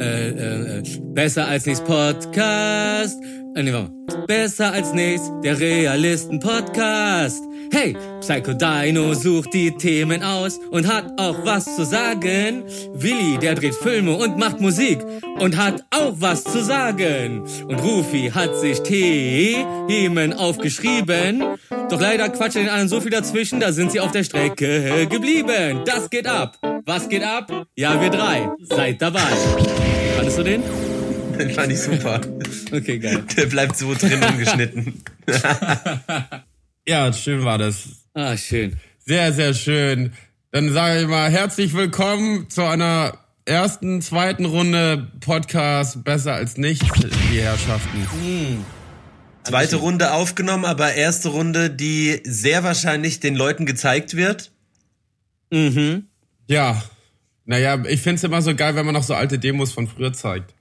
Äh, äh, äh, besser als nichts Podcast. Äh, nee, warte. Besser als nichts, der Realisten-Podcast. Hey, Psycho Dino sucht die Themen aus und hat auch was zu sagen. Willi, der dreht Filme und macht Musik und hat auch was zu sagen. Und Rufi hat sich Themen aufgeschrieben. Doch leider quatscht den anderen so viel dazwischen, da sind sie auf der Strecke geblieben. Das geht ab. Was geht ab? Ja, wir drei. Seid dabei. Fandest du den? Den fand ich super. Okay, geil. Der bleibt so drin ungeschnitten. Ja, schön war das. Ah, schön. Sehr, sehr schön. Dann sage ich mal herzlich willkommen zu einer ersten, zweiten Runde Podcast Besser als nichts, die Herrschaften. Zweite Runde aufgenommen, aber erste Runde, die sehr wahrscheinlich den Leuten gezeigt wird. Mhm. Ja. Naja, ich find's immer so geil, wenn man noch so alte Demos von früher zeigt.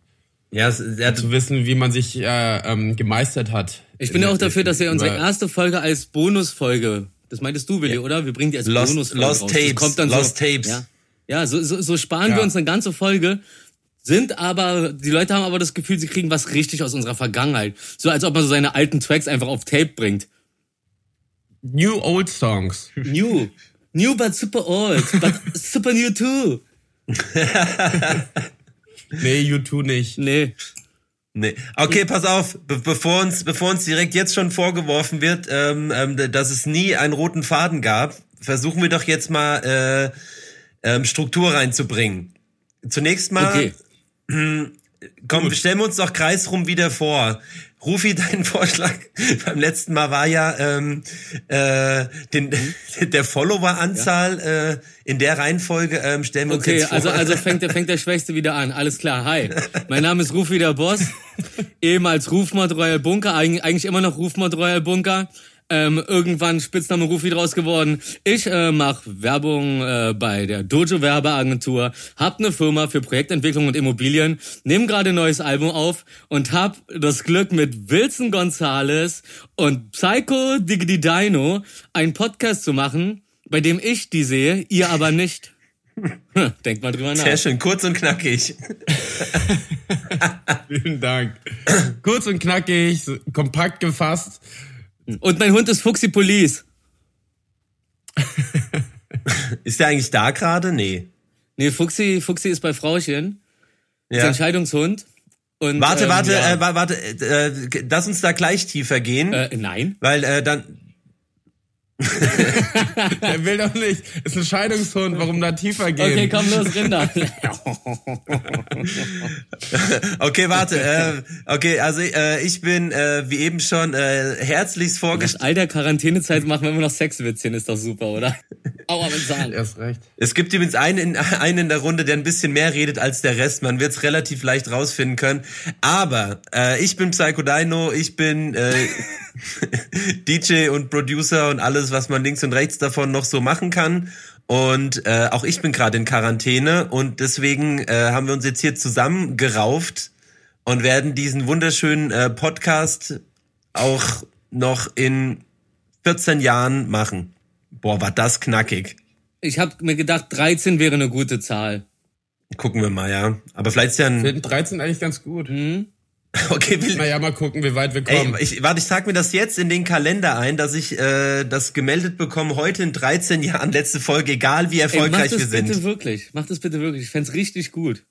Ja, es, er Zu wissen, wie man sich äh, ähm, gemeistert hat. Ich bin ja auch dafür, dass wir unsere erste Folge als Bonusfolge, das meintest du, Willi, oder? Wir bringen die als Lost- Bonusfolge Lost raus. Tapes, Das kommt dann Lost so, Tapes. Ja, ja so, so, so sparen Ja. wir uns eine ganze Folge, sind aber, die Leute haben aber das Gefühl, sie kriegen was richtig aus unserer Vergangenheit. So als ob man so seine alten Tracks einfach auf Tape bringt. New Old Songs. New. New but super old, but super new too. Nee, U2 nicht. Nee. nee. Okay, pass auf, be bevor uns, bevor uns direkt jetzt schon vorgeworfen wird, ähm, ähm, dass es nie einen roten Faden gab, versuchen wir doch jetzt mal äh, ähm, Struktur reinzubringen. Zunächst mal, Okay. komm, stellen wir uns doch kreisrum wieder vor. Rufi, dein Vorschlag beim letzten Mal war ja ähm, äh, den, der Follower-Anzahl äh, in der Reihenfolge ähm, stellen wir uns Okay, jetzt vor. also, also fängt, der, fängt der Schwächste wieder an. Alles klar, hi. Mein Name ist Rufi der Boss, ehemals Rufmord Royal Bunker, eigentlich, eigentlich immer noch Rufmord Royal Bunker. Ähm, irgendwann Spitzname Rufi draus geworden. Ich äh, mache Werbung äh, bei der Dojo Werbeagentur, hab eine Firma für Projektentwicklung und Immobilien, nehme gerade ein neues Album auf und hab das Glück mit Wilson Gonzales und Psycho Diggity Dino einen Podcast zu machen, bei dem ich die sehe, ihr aber nicht. Hm, Denkt mal drüber nach. Sehr schön, kurz und knackig. Vielen Dank. Kurz und knackig, kompakt gefasst. Und mein Hund ist Fuxi Police. Ist der eigentlich da gerade? Nee. Nee, Fuxi, Fuxi ist bei Frauchen. Ist Ja. Entscheidungsshund. Und, Warte, ähm, warte, ja. äh, wa- warte, äh, äh, lass uns da gleich tiefer gehen, äh, nein. weil äh, dann, Er will doch nicht. Ist ein Scheidungshund, warum da tiefer gehen? Okay, komm los, Rinder. okay, warte, äh, okay, also äh, ich bin, äh, wie eben schon, äh, herzlichst Nach vorgestellt. all der Quarantänezeit machen wir immer noch Sexwitzchen, ist doch super, oder? Aua mit Zahn. Erst recht. Es gibt übrigens einen in, einen in der Runde, der ein bisschen mehr redet als der Rest. Man wird es relativ leicht rausfinden können. Aber äh, ich bin Psycho Dino, ich bin äh, DJ und Producer und alles, was man links und rechts davon noch so machen kann. Und äh, auch ich bin gerade in Quarantäne und deswegen äh, haben wir uns jetzt hier zusammengerauft und werden diesen wunderschönen äh, Podcast auch noch in 14 Jahren machen. Boah, war das knackig. Ich habe mir gedacht, 13 wäre eine gute Zahl. Gucken wir mal, ja. Aber vielleicht ist ja ein. Finden 13 eigentlich ganz gut. Okay, will, Naja, mal gucken, wie weit wir ey, kommen. ich, warte, ich trag mir das jetzt in den Kalender ein, dass ich äh, das gemeldet bekomme, heute in 13 Jahren, letzte Folge, egal wie Ey, mach erfolgreich das wir bitte sind. wirklich. Mach das bitte wirklich. Ich fänd's richtig gut.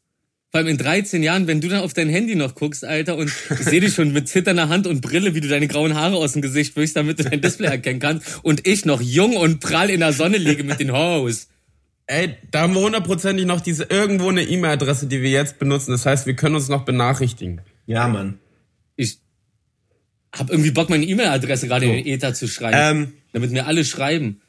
Vor allem in 13 Jahren, wenn du dann auf dein Handy noch guckst, Alter, und ich sehe dich schon mit zitternder Hand und Brille, wie du deine grauen Haare aus dem Gesicht wischst, damit du dein Display erkennen kannst, und ich noch jung und prall in der Sonne liege mit den Hose. Ey, da haben wir hundertprozentig noch diese irgendwo eine E-Mail-Adresse, die wir jetzt benutzen. Das heißt, wir können uns noch benachrichtigen. Ja, Mann. Ich hab irgendwie Bock, meine E-Mail-Adresse gerade in den Ether zu schreiben, Ähm, damit mir alle schreiben.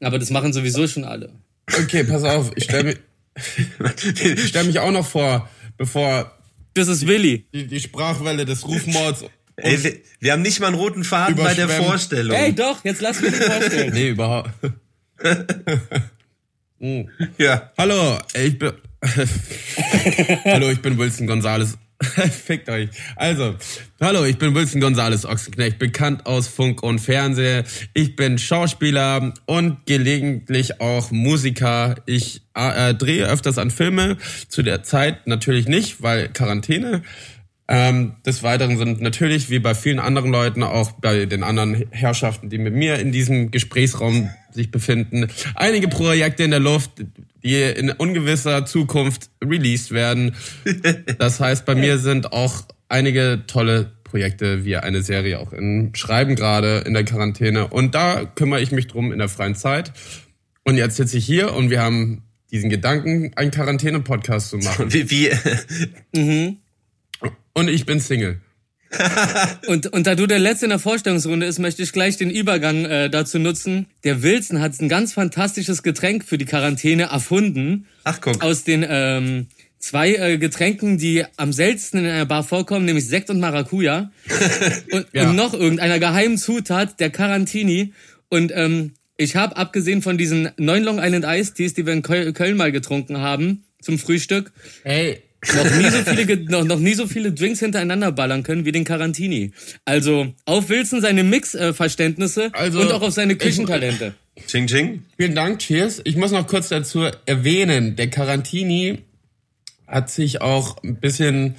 Aber das machen sowieso schon alle. Okay, pass auf, ich stelle mich, ich stell mich auch noch vor, bevor Das ist Willi. die, die Sprachwelle des Rufmords. ey, wir, wir haben nicht mal einen roten Faden bei der. Vorstellung. Ey, doch, jetzt lass mich das vorstellen. Nee, überhaupt. Mm. Ja. Hallo, ich bin. Hallo, ich bin Wilson Gonzales. Fickt euch. Also, hallo, ich bin Wilson Gonzales Ochsenknecht, bekannt aus Funk und Fernsehen. Ich bin Schauspieler und gelegentlich auch Musiker. Ich äh, drehe öfters an Filme. Zu der Zeit natürlich nicht, weil Quarantäne. Ähm, des Weiteren sind natürlich, wie bei vielen anderen Leuten, auch bei den anderen Herrschaften, die mit mir in diesem Gesprächsraum sich befinden, einige Projekte in der Luft, die in ungewisser Zukunft released werden. Das heißt, bei mir sind auch einige tolle Projekte wie eine Serie auch in Schreiben gerade in der Quarantäne. Und da kümmere ich mich drum in der freien Zeit. Und jetzt sitze ich hier und wir haben diesen Gedanken, einen Quarantäne-Podcast zu machen. Wie, wie Mhm. Und ich bin Single. Und, und da du der Letzte in der Vorstellungsrunde ist, möchte ich gleich den Übergang äh, dazu nutzen. Der Wilson hat ein ganz fantastisches Getränk für die Quarantäne erfunden. Ach guck. Aus den ähm, zwei äh, Getränken, die am seltensten in einer Bar vorkommen, nämlich Sekt und Maracuja. und, Ja. und noch irgendeiner geheimen Zutat, der Carantini. Und ähm, ich habe, abgesehen von diesen neun Long Island Ice Teas, die wir in Köl Köln mal getrunken haben, zum Frühstück, Hey, noch nie so viele noch, noch nie so viele Drinks hintereinander ballern können wie den Carantini. Also auf Wilson seine Mix-Verständnisse Also, und auch auf seine ich- Küchentalente. Ching Ching. vielen Dank, cheers. Ich muss noch kurz dazu erwähnen, der Carantini hat sich auch ein bisschen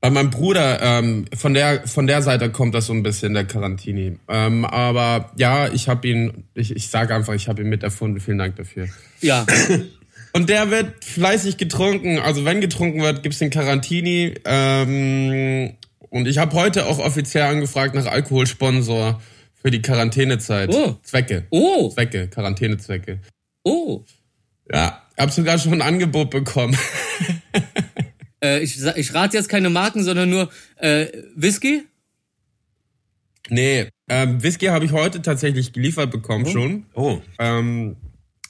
bei meinem Bruder ähm, von der von der Seite kommt das so ein bisschen der Carantini. Ähm, aber ja, ich habe ihn, ich, ich sage einfach, ich habe ihn miterfunden. Vielen Dank dafür. Ja, Und der wird fleißig getrunken. Also wenn getrunken wird, gibt's den Carantini. Ähm, und ich habe heute auch offiziell angefragt nach Alkoholsponsor für die Quarantänezeit. Oh. Zwecke. oh, Zwecke, Quarantänezwecke. oh. Ja, hab sogar schon ein Angebot bekommen. Äh, ich, ich rate jetzt keine Marken, sondern nur äh, Whisky. nee, ähm, Whisky habe ich heute tatsächlich geliefert bekommen schon. Oh. Ähm,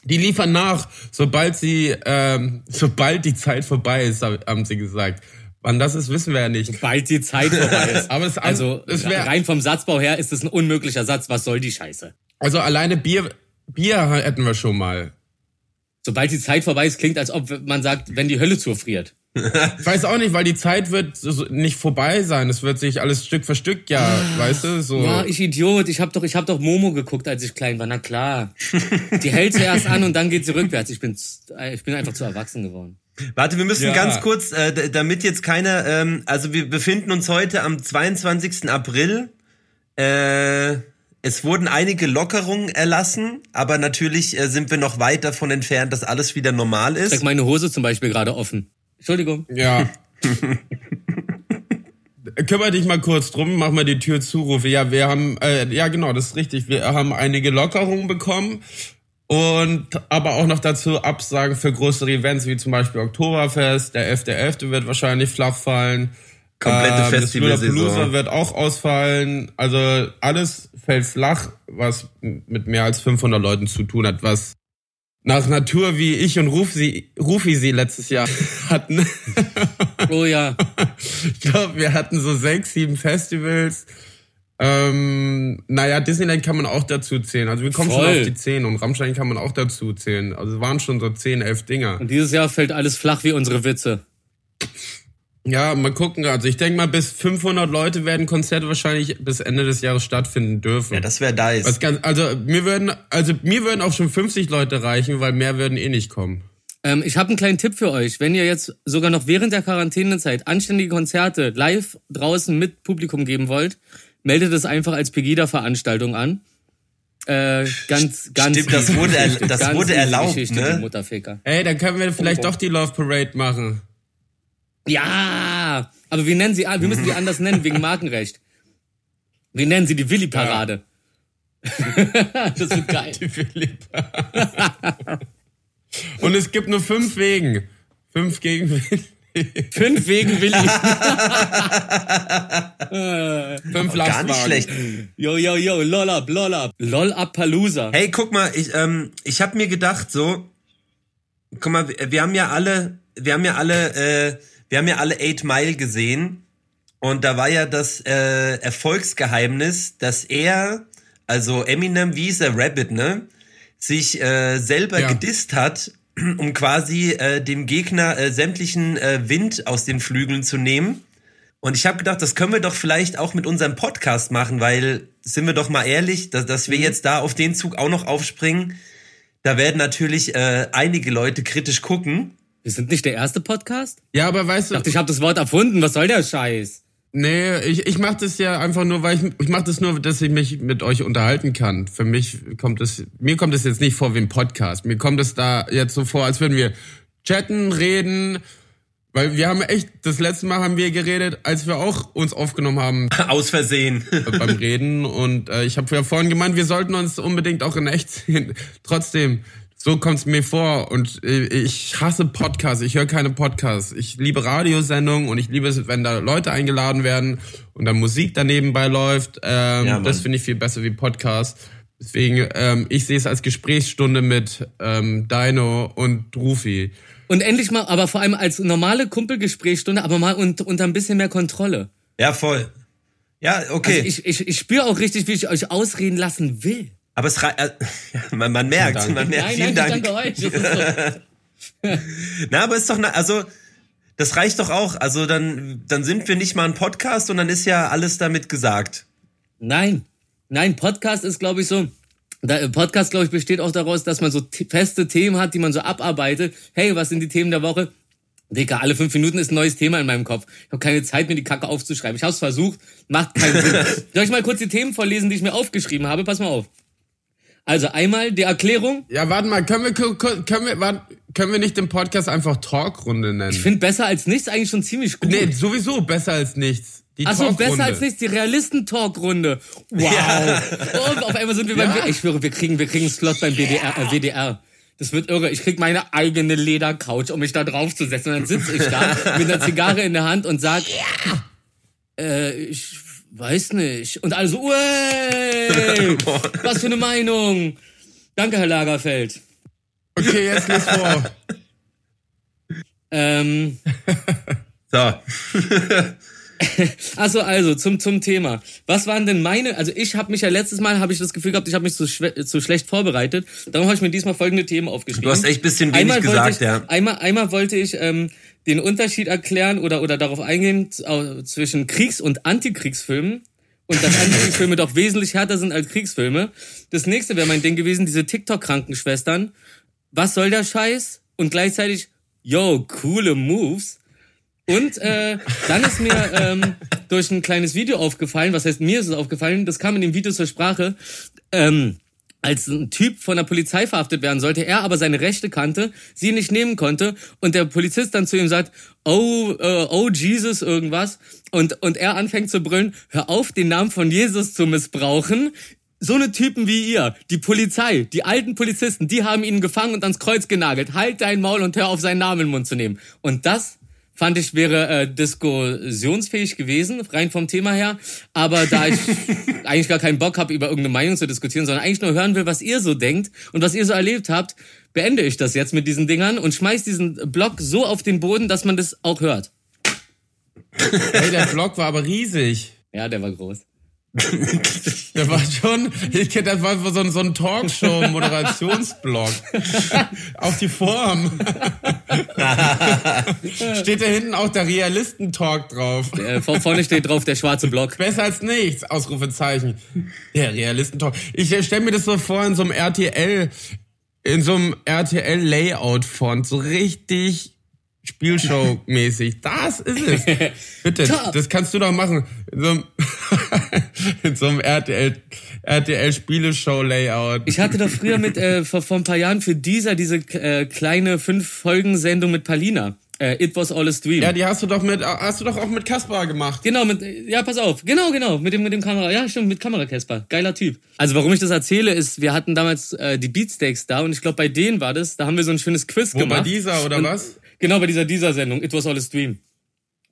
die liefern nach, sobald sie, ähm, sobald die Zeit vorbei ist, hab- haben sie gesagt. Wann das ist, wissen wir ja nicht. Bald die Zeit vorbei ist. Aber es, Also es wär, rein vom Satzbau her ist es ein unmöglicher Satz. Was soll die Scheiße? also alleine Bier, Bier hätten wir schon mal. Sobald die Zeit vorbei ist, klingt, als ob man sagt, wenn die Hölle zufriert. Ich weiß auch nicht, weil die Zeit wird nicht vorbei sein. Es wird sich alles Stück für Stück, ja, weißt du, so. Ja, ich Idiot. Ich hab doch, ich hab doch Momo geguckt, als ich klein war. Na klar. Die hält zuerst an und dann geht sie rückwärts. Ich bin, äh, ich bin einfach zu erwachsen geworden. Warte, wir müssen Ja. ganz kurz, äh, damit jetzt keiner, ähm, also wir befinden uns heute am 22. April. Äh, es wurden einige Lockerungen erlassen, aber natürlich äh, sind wir noch weit davon entfernt, dass alles wieder normal Ich ist. trage meine Hose zum Beispiel gerade offen. Entschuldigung. Ja. Kümmer dich mal kurz drum, mach mal die Tür zu, Rufe. Ja, wir haben, äh, ja genau, das ist richtig. Wir haben einige Lockerungen bekommen und aber auch noch dazu Absagen für größere Events, wie zum Beispiel Oktoberfest, der 11.11. wird wahrscheinlich flach fallen. Komplette Ähm, Festivalsaison. Wird auch ausfallen. Also alles fällt flach, was mit mehr als 500 Leuten zu tun hat, was nach Natur wie ich und Rufi, Rufi sie letztes Jahr hatten. Oh ja. Ich glaube, wir hatten so sechs, sieben Festivals. Ähm, naja, Disneyland kann man auch dazu zählen. Also wir kommen Voll. schon auf die zehn und Rammstein kann man auch dazu zählen. Also es waren schon so zehn, elf Dinger. Und dieses Jahr fällt alles flach wie unsere Witze. Ja, mal gucken. Also ich denke mal, bis 500 Leute werden Konzerte wahrscheinlich bis Ende des Jahres stattfinden dürfen. Ja, das wäre nice. Was ganz, also mir würden, also mir würden auch schon 50 Leute reichen, weil mehr würden eh nicht kommen. Ähm, ich habe einen kleinen Tipp für euch. Wenn ihr jetzt sogar noch während der Quarantänezeit anständige Konzerte live draußen mit Publikum geben wollt, meldet es einfach als Pegida-Veranstaltung an. Äh, ganz, ganz Stimmt, das wurde er- das ganz wurde erlaubt, Geschichte, ne? Ey, dann können wir vielleicht doch die Love Parade machen. Ja, aber wir nennen sie, wir müssen sie anders nennen wegen Markenrecht. Wir nennen sie die Willi-Parade. das wird geil. Die Philipp. Und es gibt nur fünf Wegen. Fünf gegen Willi. Fünf wegen Willi. Fünf Gar nicht schlecht. Yo, yo, yo, lol up, lol up. Lol up Palooza. Hey, guck mal, ich, ähm, ich habe mir gedacht so, guck mal, wir, wir haben ja alle, wir haben ja alle, äh, wir haben ja alle Eight Mile gesehen und da war ja das äh, Erfolgsgeheimnis, dass er, also Eminem, wie ist er, Rabbit, ne, sich äh, selber Ja. gedisst hat um quasi äh, dem Gegner äh, sämtlichen äh, Wind aus den Flügeln zu nehmen. Und ich habe gedacht, das können wir doch vielleicht auch mit unserem Podcast machen, weil, sind wir doch mal ehrlich, dass, dass wir jetzt da auf den Zug auch noch aufspringen. Da werden natürlich äh, einige Leute kritisch gucken. Wir sind nicht der erste Podcast? Ja, aber weißt Ich du, dachte, ich habe das Wort erfunden. Was soll der Scheiß? nee, ich, ich mache das ja einfach nur, weil ich, ich mache das nur, dass ich mich mit euch unterhalten kann. Für mich kommt es, mir kommt es jetzt nicht vor wie ein Podcast. Mir kommt es da jetzt so vor, als würden wir chatten, reden, weil wir haben echt, das letzte Mal haben wir geredet, als wir auch uns aufgenommen haben Aus Versehen. beim Reden und äh, ich habe ja vorhin gemeint, wir sollten uns unbedingt auch in echt sehen. Trotzdem, so kommt's mir vor und äh, ich hasse Podcasts, ich höre keine Podcasts. Ich liebe Radiosendungen und ich liebe es, wenn da Leute eingeladen werden und dann Musik daneben bei läuft. Ähm, Ja, das finde ich viel besser wie Podcast. Deswegen, ähm, ich sehe es als Gesprächsstunde mit ähm, Dino und Rufi. Und endlich mal, aber vor allem als normale Kumpelgesprächsstunde, aber mal und, unter ein bisschen mehr Kontrolle. Ja, voll. Ja, okay. Also ich, ich, ich spüre auch richtig, wie ich euch ausreden lassen will. Aber es rei- äh, ja, man, man merkt, man merkt. Nein, Vielen nein, ich Dank. danke euch. Na, aber ist doch, na, also, das reicht doch auch. Also, dann, dann sind wir nicht mal ein Podcast und dann ist ja alles damit gesagt. Nein, nein, Podcast ist, glaube ich, so. Äh, Podcast, glaube ich, besteht auch daraus, dass man so t- feste Themen hat, die man so abarbeitet. Hey, was sind die Themen der Woche? Digga, alle fünf Minuten ist ein neues Thema in meinem Kopf. Ich habe keine Zeit, mir die Kacke aufzuschreiben. Ich habe es versucht, macht keinen Sinn. Soll ich mal kurz die Themen vorlesen, die ich mir aufgeschrieben habe? Pass mal auf. Also einmal die Erklärung. Ja, warte mal, können wir, können wir, warte, können wir nicht den Podcast einfach Talkrunde nennen? Ich finde besser als nichts eigentlich schon ziemlich gut. nee, sowieso besser als nichts. Die Achso, besser als nichts, die Realisten-Talk-Runde. Wow. Und auf einmal sind wir beim, Ja. ich schwöre, wir kriegen, wir kriegen einen Slot beim BDR, äh, WDR. Das wird irre. Ich krieg meine eigene Ledercouch, um mich da draufzusetzen. Und dann sitze ich da mit einer Zigarre in der Hand und sag, äh, ich weiß nicht. Und alle so, uey, was für eine Meinung. Danke, Herr Lagerfeld. Okay, jetzt lies vor. Ähm, So. Achso, also zum zum Thema. Was waren denn meine? Also ich habe mich ja letztes Mal habe ich das Gefühl gehabt, ich habe mich zu, zu schlecht vorbereitet. Darum habe ich mir diesmal folgende Themen aufgeschrieben. Du hast echt bisschen wenig wollte gesagt, ich, ja. Einmal einmal wollte ich ähm, den Unterschied erklären oder oder darauf eingehen zwischen Kriegs- und Antikriegsfilmen und dass Antikriegsfilme doch wesentlich härter sind als Kriegsfilme. Das nächste wäre mein Ding gewesen, diese TikTok-Krankenschwestern. Was soll der Scheiß? Und gleichzeitig, yo, coole Moves. Und äh, dann ist mir ähm, durch ein kleines Video aufgefallen, was heißt mir ist es aufgefallen, das kam in dem Video zur Sprache, ähm, als ein Typ von der Polizei verhaftet werden sollte, er aber seine Rechte kannte, sie nicht nehmen konnte und der Polizist dann zu ihm sagt, oh, äh, oh Jesus irgendwas und, und er anfängt zu brüllen, hör auf, den Namen von Jesus zu missbrauchen, so eine Typen wie ihr, die Polizei, die alten Polizisten, die haben ihn gefangen und ans Kreuz genagelt. Halt dein Maul und hör auf, seinen Namen in den Mund zu nehmen. Und das fand ich wäre äh, diskussionsfähig gewesen, rein vom Thema her. Aber da ich eigentlich gar keinen Bock habe, über irgendeine Meinung zu diskutieren, sondern eigentlich nur hören will, was ihr so denkt und was ihr so erlebt habt, beende ich das jetzt mit diesen Dingern und schmeiß diesen Block so auf den Boden, dass man das auch hört. Hey, der Vlog war aber riesig. Ja, der war groß. Der war schon, ich kenn, das war so ein, so ein Talkshow-Moderationsblog. Auf die Form. Steht da hinten auch der Realisten-Talk drauf. Vor, vorne steht drauf der schwarze Block. Besser als nichts, Ausrufezeichen. Der Realisten-Talk. Ich stelle mir das so vor in so einem RTL, in so einem RTL-Layout-Font, so richtig Spielshow-mäßig. Das ist es. Bitte, Top. das kannst du doch machen. In so einem, in so einem RTL, RTL-Spieleshow-Layout. Ich hatte doch früher mit äh, vor, vor ein paar Jahren für dieser diese äh, kleine fünf Folgen Sendung mit Palina. Äh, It was all a stream. Ja, die hast du doch mit, hast du doch auch mit Kaspar gemacht. Genau, mit, ja, pass auf. Genau, genau, mit dem, mit dem Kamera. Ja, stimmt, mit Kamerakesper. Geiler Typ. Also, warum ich das erzähle, ist, wir hatten damals äh, die Beatsteaks da und ich glaube, bei denen war das, da haben wir so ein schönes Quiz Wo, gemacht. bei dieser oder und, was? Genau, bei dieser, dieser Sendung. It was all a stream.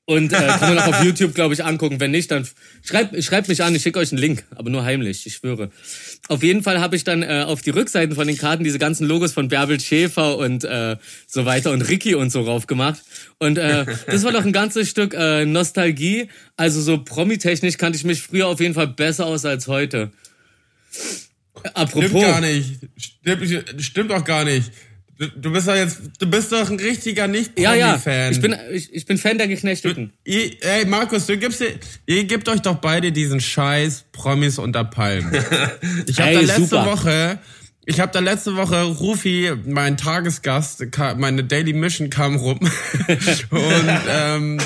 Und äh, kann man auch auf YouTube, glaube ich, angucken. Wenn nicht, dann schreibt schreibt mich an, ich schicke euch einen Link, aber nur heimlich, ich schwöre. Auf jeden Fall habe ich dann äh, auf die Rückseiten von den Karten diese ganzen Logos von Bärbel Schäfer und äh, so weiter und Ricky und so rauf gemacht. Und äh, das war doch ein ganzes Stück äh, Nostalgie. Also so promitechnisch kannte ich mich früher auf jeden Fall besser aus als heute. Apropos. Stimmt gar nicht. Stimmt, stimmt doch gar nicht. Du, du bist doch jetzt, du bist doch ein richtiger nicht Ja, ja. Fan. Ich bin, ich, ich bin Fan der Geknechteten. Ihr, ey, Markus, du gibst ihr, ihr gebt euch doch beide diesen Scheiß Promis unter Palmen. Ich habe da letzte super. Woche, ich habe da letzte Woche Rufi, mein Tagesgast, meine Daily Mission kam rum und ähm,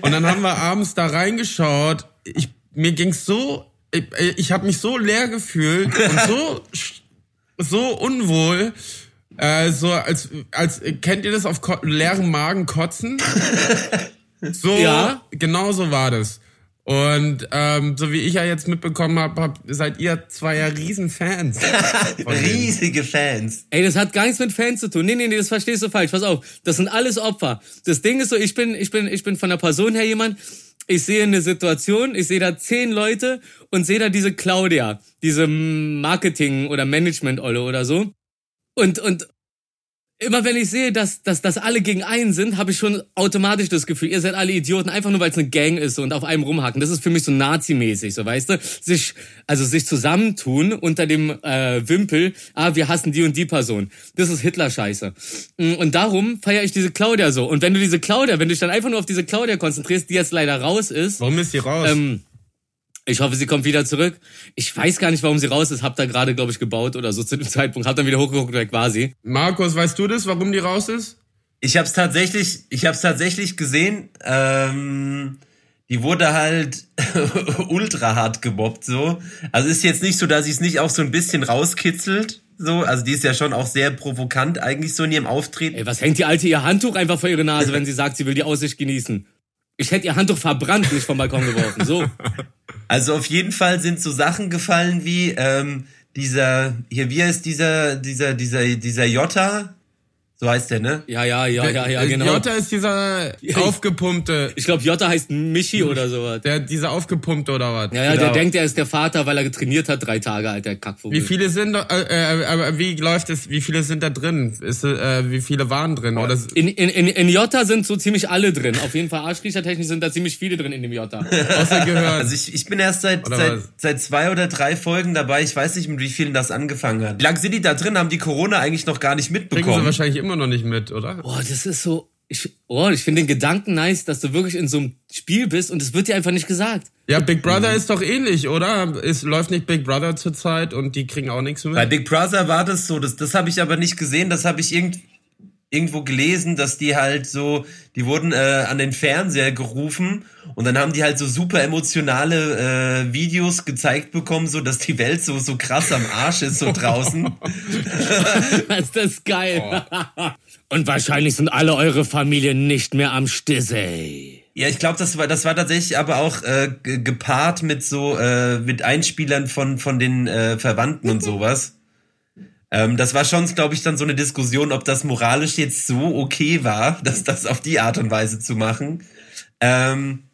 und dann haben wir abends da reingeschaut. Ich mir ging's so, ich, ich habe mich so leer gefühlt und so so unwohl. Äh, so als als kennt ihr das auf ko leerem Magen kotzen? So, Ja. genau so war das. Und ähm, so wie ich ja jetzt mitbekommen habe, hab, seid ihr zwei ja Riesenfans. Riesige Fans. Ey, das hat gar nichts mit Fans zu tun. Nee, nee, nee, das verstehst du falsch. Pass auf. Das sind alles Opfer. Das Ding ist so, ich bin, ich bin, ich bin von der Person her jemand, ich sehe eine Situation, ich sehe da zehn Leute und sehe da diese Claudia, diese Marketing- oder Management-Olle oder so. Und, und immer wenn ich sehe, dass, dass, dass alle gegen einen sind, habe ich schon automatisch das Gefühl, ihr seid alle Idioten, einfach nur weil es eine Gang ist und auf einem rumhacken. Das ist für mich so Nazi-mäßig, so weißt du? Sich, also sich zusammentun unter dem äh, Wimpel, ah, wir hassen die und die Person. Das ist Hitler-Scheiße. Mm, Und darum feiere ich diese Claudia so. Und wenn du diese Claudia, wenn du dich dann einfach nur auf diese Claudia konzentrierst, die jetzt leider raus ist, Warum ist die raus? ähm, ich hoffe, sie kommt wieder zurück. Ich weiß gar nicht, warum sie raus ist. Hab da gerade, glaube ich, gebaut oder so zu dem Zeitpunkt. Hab dann wieder hochgeguckt, weg war sie. Markus, weißt du das, warum die raus ist? Ich habe es tatsächlich, ich habe es tatsächlich gesehen. Ähm, die wurde halt ultra hart gemobbt so. Also ist jetzt nicht so, dass sie es nicht auch so ein bisschen rauskitzelt. So, also die ist ja schon auch sehr provokant eigentlich so in ihrem Auftreten. Ey, was hängt die Alte ihr Handtuch einfach vor ihre Nase, wenn sie sagt, sie will die Aussicht genießen? Ich hätte ihr Handtuch verbrannt, nicht vom Balkon geworfen. So. Also auf jeden Fall sind so Sachen gefallen wie ähm, dieser, hier, wie heißt dieser, dieser, dieser, dieser Jota? So heißt der, ne? Ja, ja, ja, ja, ja, Äh, genau. Jota ist dieser aufgepumpte, Ich glaube, Jota heißt Michi oder sowas. der, dieser aufgepumpte oder was? Ja, ja, der Genau. denkt, er ist der Vater, weil er getrainiert hat, drei Tage alt, der Kackvogel. Wie viele sind, da- äh, äh, aber wie läuft es, wie viele sind da drin? Ist, äh, wie viele waren drin? Oder In, in, in, in Jota sind so ziemlich alle drin. Auf jeden Fall arschkriechertechnisch sind da ziemlich viele drin in dem Jota. außer gehört? Also ich, ich bin erst seit, Oder seit, was? seit zwei oder drei Folgen dabei. Ich weiß nicht, mit wie vielen das angefangen hat. Wie lange sind die da drin? Haben die Corona eigentlich noch gar nicht Kriegen sie mitbekommen? wahrscheinlich immer noch nicht mit, oder? Boah, das ist so. Ich, oh, ich finde den Gedanken nice, dass du wirklich in so einem Spiel bist und es wird dir einfach nicht gesagt. Ja, Big Brother ist doch ähnlich, oder? Es läuft nicht Big Brother zurzeit und die kriegen auch nichts mit. Bei Big Brother war das so. Das, das habe ich aber nicht gesehen. Das habe ich irgend, irgendwo gelesen, dass die halt so, die wurden äh, an den Fernseher gerufen und dann haben die halt so super emotionale äh, Videos gezeigt bekommen, so dass die Welt so so krass am Arsch ist so draußen. ist das geil. und wahrscheinlich sind alle eure Familien nicht mehr am Stissey. Ja, ich glaube, das war das war tatsächlich aber auch äh, ge- gepaart mit so äh, mit Einspielern von von den äh, Verwandten und sowas. Ähm, das war schon, glaube ich, dann so eine Diskussion, ob das moralisch jetzt so okay war, dass das auf die Art und Weise zu machen. Ähm,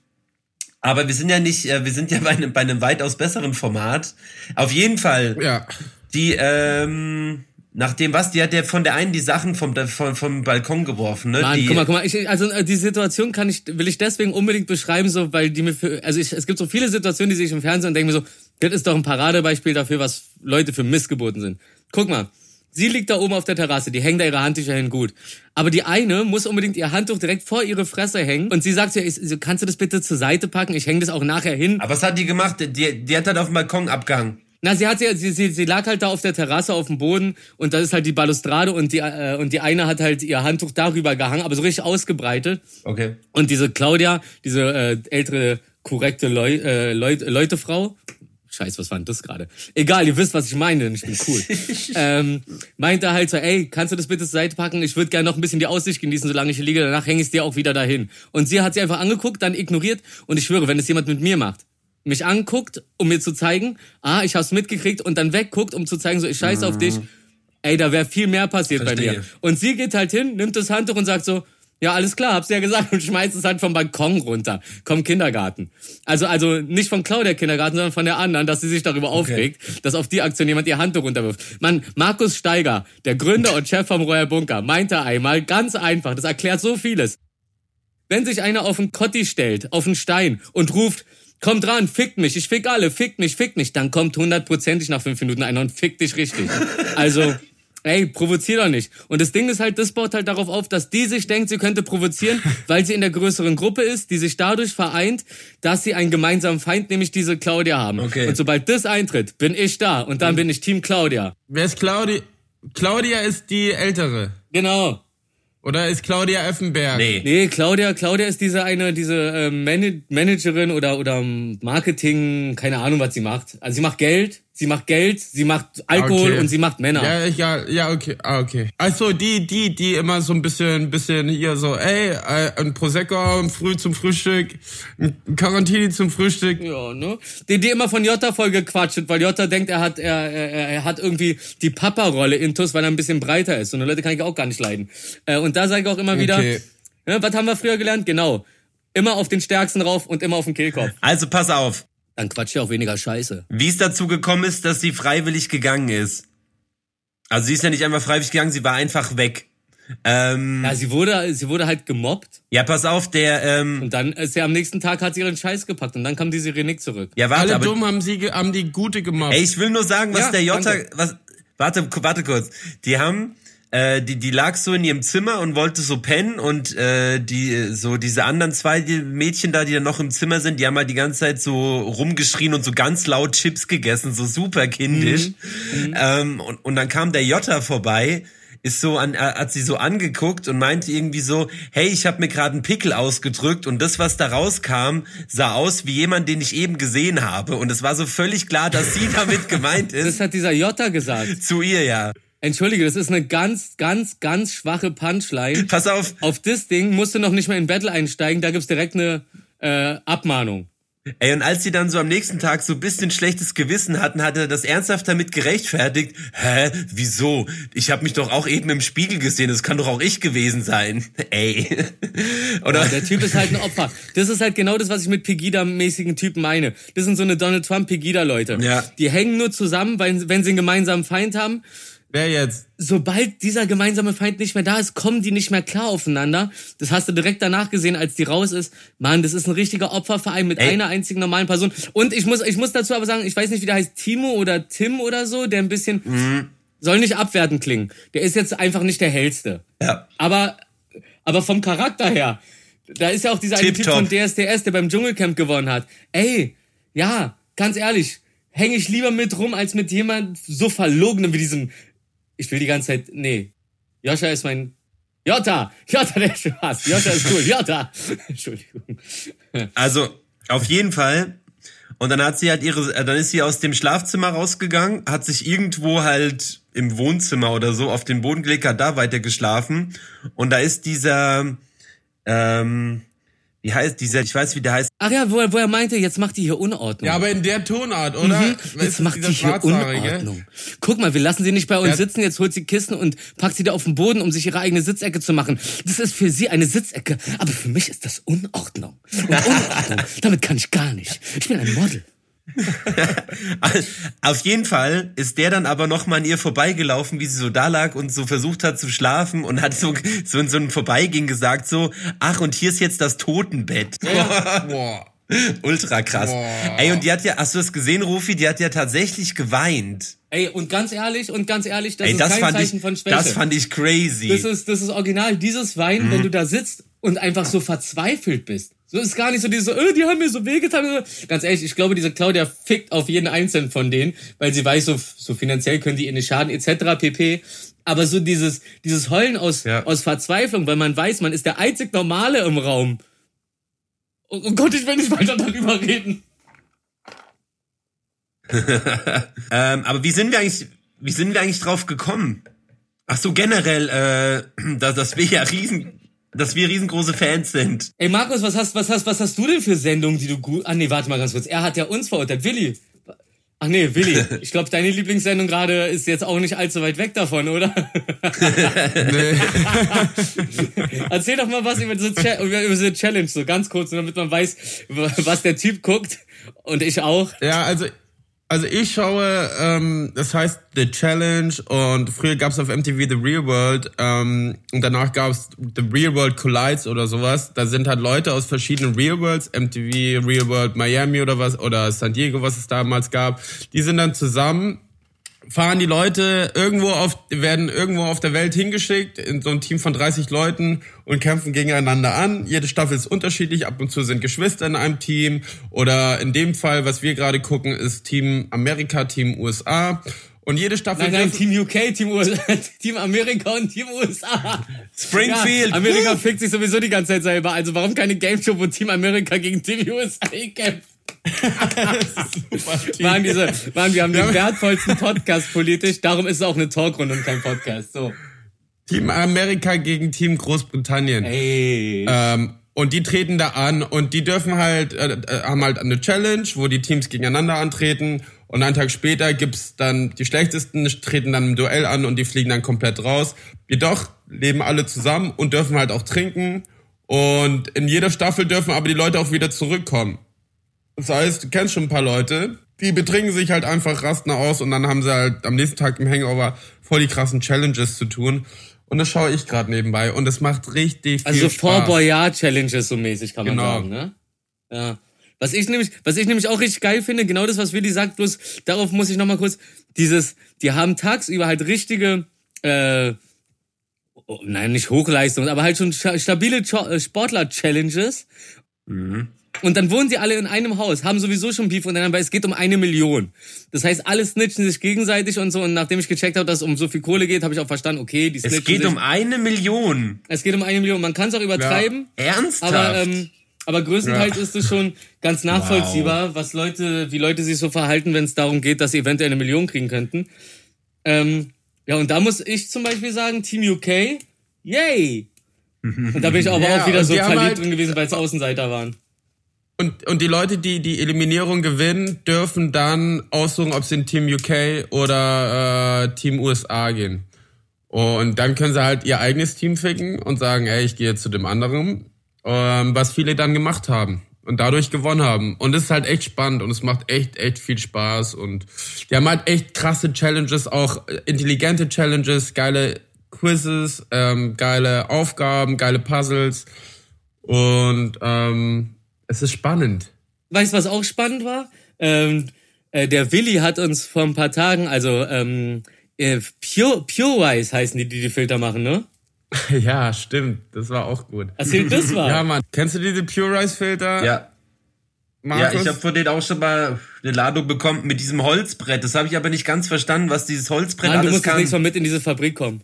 aber wir sind ja nicht, äh, wir sind ja bei einem, bei einem weitaus besseren Format. Auf jeden Fall, Ja. die, ähm, nachdem was, die hat ja von der einen die Sachen vom, vom, vom Balkon geworfen, ne? Mann, die, guck mal, guck mal, ich, also äh, die Situation kann ich, will ich deswegen unbedingt beschreiben, so, weil die mir für, also ich, es gibt so viele Situationen, die sehe ich im Fernsehen und denke mir so, das ist doch ein Paradebeispiel dafür, was Leute für Missgeboten sind. Guck mal, sie liegt da oben auf der Terrasse, die hängen da ihre Handtücher hin, gut. Aber die eine muss unbedingt ihr Handtuch direkt vor ihre Fresse hängen und sie sagt ich, so, kannst du das bitte zur Seite packen? Ich hänge das auch nachher hin. aber was hat die gemacht? Die, die hat halt auf dem Balkon abgehangen. Na, sie hat sie, sie, sie, sie lag halt da auf der Terrasse auf dem Boden und da ist halt die Balustrade und die, äh, und die eine hat halt ihr Handtuch darüber gehangen, aber so richtig ausgebreitet. Okay. Und diese Claudia, diese äh, ältere, korrekte Leu äh, Leut Leutefrau, Scheiß, was war denn das gerade? Egal, ihr wisst, was ich meine, ich bin cool. ähm, meinte halt so, ey, kannst du das bitte zur Seite packen? Ich würde gerne noch ein bisschen die Aussicht genießen, solange ich hier liege, danach hänge ich dir auch wieder dahin. Und sie hat sie einfach angeguckt, dann ignoriert und ich schwöre, wenn es jemand mit mir macht, mich anguckt, um mir zu zeigen, ah, ich hab's mitgekriegt und dann wegguckt, um zu zeigen, so, ich scheiß auf dich, ey, da wäre viel mehr passiert bei Verstehe. mir. Und sie geht halt hin, nimmt das Handtuch und sagt so, ja, alles klar, hab's ja gesagt und schmeißt es halt vom Balkon runter. Komm, Kindergarten. Also, also nicht von Claudia Kindergarten, sondern von der anderen, dass sie sich darüber aufregt, dass auf die Aktion jemand ihr Handtuch runterwirft. Mann, Markus Steiger, der Gründer und Chef vom Royal Bunker, meinte einmal ganz einfach, das erklärt so vieles. Wenn sich einer auf einen Kotti stellt, auf einen Stein und ruft, kommt dran, fickt mich, ich fick alle, fickt mich, fickt mich, dann kommt hundertprozentig nach fünf Minuten einer und fickt dich richtig. Also, ey, provozier doch nicht. Und das Ding ist halt, das baut halt darauf auf, dass die sich denkt, sie könnte provozieren, weil sie in der größeren Gruppe ist, die sich dadurch vereint, dass sie einen gemeinsamen Feind, nämlich diese Claudia haben. Okay. Und sobald das eintritt, bin ich da und dann bin ich Team Claudia. Wer ist Claudia? Claudia ist die ältere. Genau. Oder ist Claudia Effenberg? Nee. Nee, Claudia, Claudia ist diese eine, diese äh, Man Managerin oder oder Marketing, keine Ahnung, was sie macht. Also sie macht Geld, sie macht Geld, sie macht Alkohol Okay. und sie macht Männer. Ja, ja, ja, okay, ah, okay. Also die, die, die immer so ein bisschen, bisschen hier so, ey, äh, ein Prosecco früh zum Frühstück, ein Quarantini zum Frühstück. Ja, ne? Die, die immer von Jota voll gequatscht, weil Jota denkt, er hat, er, er, er hat irgendwie die Papa-Rolle intus, weil er ein bisschen breiter ist. So eine Leute kann ich auch gar nicht leiden. Äh, und da sage ich auch immer wieder, Okay. ne, was haben wir früher gelernt? Genau. Immer auf den Stärksten rauf und immer auf den Kehlkopf. Also pass auf, Dann quatscht ihr auch weniger Scheiße. wie es dazu gekommen ist, dass sie freiwillig gegangen ist. Also sie ist ja nicht einfach freiwillig gegangen, sie war einfach weg. Ähm, Ja, sie wurde, sie wurde halt gemobbt ja, pass auf, der, ähm, und dann ist sie am nächsten Tag hat sie ihren Scheiß gepackt und dann kam die Sirenik zurück. ja, warte, Alle aber, dumm haben sie, haben die Gute gemacht. ey, ich will nur sagen, was Ja, der Jota, danke. was, warte, warte kurz. Die haben, äh, die, die lag so in ihrem Zimmer und wollte so pennen und äh, die so diese anderen zwei Mädchen da, die da noch im Zimmer sind, die haben halt die ganze Zeit so rumgeschrien und so ganz laut Chips gegessen, so super kindisch. Ähm, und, und dann kam der Jota vorbei, ist so an, äh, hat sie so angeguckt und meinte irgendwie so, hey, ich habe mir gerade einen Pickel ausgedrückt und das, was da rauskam, sah aus wie jemand, den ich eben gesehen habe. Und es war so völlig klar, dass sie damit gemeint Das ist. hat dieser Jota gesagt. Zu ihr, ja. Entschuldige, das ist eine ganz, ganz, ganz schwache Punchline. Pass auf, Auf das Ding musst du noch nicht mehr in Battle einsteigen, da gibt's direkt eine äh, Abmahnung. Ey, und als sie dann so am nächsten Tag so ein bisschen schlechtes Gewissen hatten, hat er das ernsthaft damit gerechtfertigt. Hä? Wieso? Ich habe mich doch auch eben im Spiegel gesehen, das kann doch auch ich gewesen sein. Ey. Oder? Ja, der Typ ist halt ein Opfer. Das ist halt genau das, was ich mit Pegida-mäßigen Typen meine. Das sind so eine Donald Trump-Pegida-Leute. Ja. Die hängen nur zusammen, weil, wenn sie einen gemeinsamen Feind haben. Wer jetzt? Sobald dieser gemeinsame Feind nicht mehr da ist, kommen die nicht mehr klar aufeinander. Das hast du direkt danach gesehen, als die raus ist. Mann, das ist ein richtiger Opferverein mit Ey. einer einzigen normalen Person. Und ich muss, ich muss dazu aber sagen, ich weiß nicht, wie der heißt, Timo oder Tim oder so, der ein bisschen, Mhm. soll nicht abwertend klingen. Der ist jetzt einfach nicht der hellste. Ja. Aber, aber vom Charakter her, da ist ja auch dieser eine Typ von DSDS, der beim Dschungelcamp gewonnen hat. Ey, ja, ganz ehrlich, hänge ich lieber mit rum, als mit jemand so verlogenem wie diesem, ich will die ganze Zeit, nee, Joscha ist mein, Jota, Jota, der Spaß, Joscha ist cool, Jota. Entschuldigung. Also, auf jeden Fall. Und dann hat sie halt ihre, äh, dann ist sie aus dem Schlafzimmer rausgegangen, hat sich irgendwo halt im Wohnzimmer oder so auf den Boden gelegt, hat da weiter geschlafen. Und da ist dieser, ähm, wie heißt dieser, ich weiß, wie der heißt, Ach ja, wo, er- wo er meinte, jetzt macht die hier Unordnung. Ja, aber in der Tonart, oder? Mhm, Jetzt macht die hier? Unordnung. Guck mal, wir lassen sie nicht bei uns Ja. sitzen, jetzt holt sie Kissen und packt sie da auf den Boden, um sich ihre eigene Sitzecke zu machen. Das ist für sie eine Sitzecke, aber für mich ist das Unordnung. Und Unordnung, damit kann ich gar nicht. Ich bin ein Model. Auf jeden Fall ist der dann aber noch mal an ihr vorbeigelaufen, wie sie so da lag und so versucht hat zu schlafen und hat so, so in so ein Vorbeigehen gesagt so, ach und hier ist jetzt das Totenbett. Boah. Ultra krass. Boah. Ey, und die hat ja, hast du das gesehen, Rufi? Die hat ja tatsächlich geweint. Ey, und ganz ehrlich, und ganz ehrlich, das Ey, ist das kein Zeichen ich, von Schwäche. das fand ich crazy. Das ist, das ist original. Dieses Weinen, Mhm. wenn du da sitzt und einfach so verzweifelt bist. So ist gar nicht so dieses, so, äh, die haben mir so wehgetan. Ganz ehrlich, ich glaube, diese Claudia fickt auf jeden einzelnen von denen, weil sie weiß, so, so finanziell können die ihr nicht schaden, etc. pp. Aber so dieses, dieses Heulen aus, Ja. aus Verzweiflung, weil man weiß, man ist der einzig Normale im Raum. Oh, oh Gott, ich will nicht weiter darüber reden. ähm, aber wie sind wir eigentlich, wie sind wir eigentlich drauf gekommen? Ach so, generell, äh, dass, dass wir ja riesen, dass wir riesengroße Fans sind. Ey, Markus, was hast, was hast, was hast du denn für Sendungen, die du gut, ah nee, warte mal ganz kurz. Er hat ja uns verurteilt. Willi. Ach nee, Willi. Ich glaube, deine Lieblingssendung gerade ist jetzt auch nicht allzu weit weg davon, oder? Nee. Erzähl doch mal was über diese, Cha über über diese Challenge, so ganz kurz, damit man weiß, was der Typ guckt. Und ich auch. Ja, also, also ich schaue, ähm, das heißt The Challenge und früher gab's auf MTV The Real World ähm, und danach gab's The Real World Collides oder sowas. Da sind halt Leute aus verschiedenen Real Worlds, MTV, Real World Miami oder was oder San Diego, was es damals gab. Die sind dann zusammen fahren die Leute irgendwo auf, werden irgendwo auf der Welt hingeschickt in so ein Team von 30 Leuten und kämpfen gegeneinander an. Jede Staffel ist unterschiedlich. Ab und zu sind Geschwister in einem Team oder in dem Fall, was wir gerade gucken, ist Team Amerika, Team USA. Und jede Staffel. Nein, nein, Team UK, Team, USA, Team Amerika und Team USA. Springfield. Ja, Amerika fickt sich sowieso die ganze Zeit selber. Also warum keine Game Show, wo Team Amerika gegen Team USA kämpft? waren diese, waren, wir haben den wertvollsten Podcast politisch, darum ist es auch eine Talkrunde und kein Podcast. So. Team Amerika gegen Team Großbritannien. Ey. Ähm, und die treten da an und die dürfen halt, äh, äh, haben halt eine Challenge, wo die Teams gegeneinander antreten. Und einen Tag später gibt's dann die schlechtesten, treten dann im Duell an und die fliegen dann komplett raus. Jedoch leben alle zusammen und dürfen halt auch trinken. Und in jeder Staffel dürfen aber die Leute auch wieder zurückkommen. Das heißt, du kennst schon ein paar Leute, die betrinken sich halt einfach, rasten aus und dann haben sie halt am nächsten Tag im Hangover voll die krassen Challenges zu tun. Und das schaue ich gerade nebenbei und es macht richtig viel Also Spaß. Fort Boyard Challenges so mäßig kann man Genau. sagen, ne? Ja. Was ich nämlich, was ich nämlich auch richtig geil finde, genau das, was Willi sagt, bloß darauf muss ich noch mal kurz, dieses, die haben tagsüber halt richtige, äh, oh, nein, nicht Hochleistung, aber halt schon sta- stabile äh, Sportler-Challenges. Und dann wohnen sie alle in einem Haus, haben sowieso schon Beef untereinander, weil es geht um eine Million. Das heißt, alle snitchen sich gegenseitig und so. Und nachdem ich gecheckt habe, dass es um so viel Kohle geht, habe ich auch verstanden, okay, die snitchen Es geht sich. um eine Million. es geht um eine Million. Man kann es auch übertreiben. Ernsthaft? Aber, ähm, aber größtenteils ist es schon ganz nachvollziehbar, was Leute, wie Leute sich so verhalten, wenn es darum geht, dass sie eventuell eine Million kriegen könnten. Ähm, ja, und da muss ich zum Beispiel sagen, Team UK, yay! Und da bin ich aber Ja, auch wieder so verliebt halt- drin gewesen, weil es Außenseiter waren. Und, und die Leute, die die Eliminierung gewinnen, dürfen dann aussuchen, ob sie in Team UK oder äh, Team USA gehen. Und dann können sie halt ihr eigenes Team ficken und sagen, ey, ich gehe zu dem anderen, ähm, was viele dann gemacht haben und dadurch gewonnen haben. Und es ist halt echt spannend und es macht echt, echt viel Spaß. Und die haben halt echt krasse Challenges, auch äh, intelligente Challenges, geile Quizzes, ähm, geile Aufgaben, geile Puzzles. Und ähm, es ist spannend. Weißt du, was auch spannend war? Ähm, äh, der Willi hat uns vor ein paar Tagen, also ähm, äh, Pure, Purewise heißen die, die die Filter machen, ne? Ja, stimmt. Das war auch gut. Erzähl das mal. Ja, Mann. Kennst du diese Pure Rice Filter? ja. Ja, Markus? ich habe von denen auch schon mal eine Ladung bekommen mit diesem Holzbrett. Das habe ich aber nicht ganz verstanden, was dieses Holzbrett Mann, du alles musst jetzt kann. nächstes Mal mit in diese Fabrik kommen.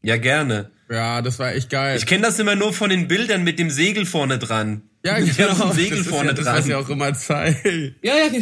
Ja, gerne. ja, das war echt geil. Ich kenne das immer nur von den Bildern mit dem Segel vorne dran. Ja, Die so ein Das Segel vorne ja das, dran. was ich auch immer zeige. Ja, ja.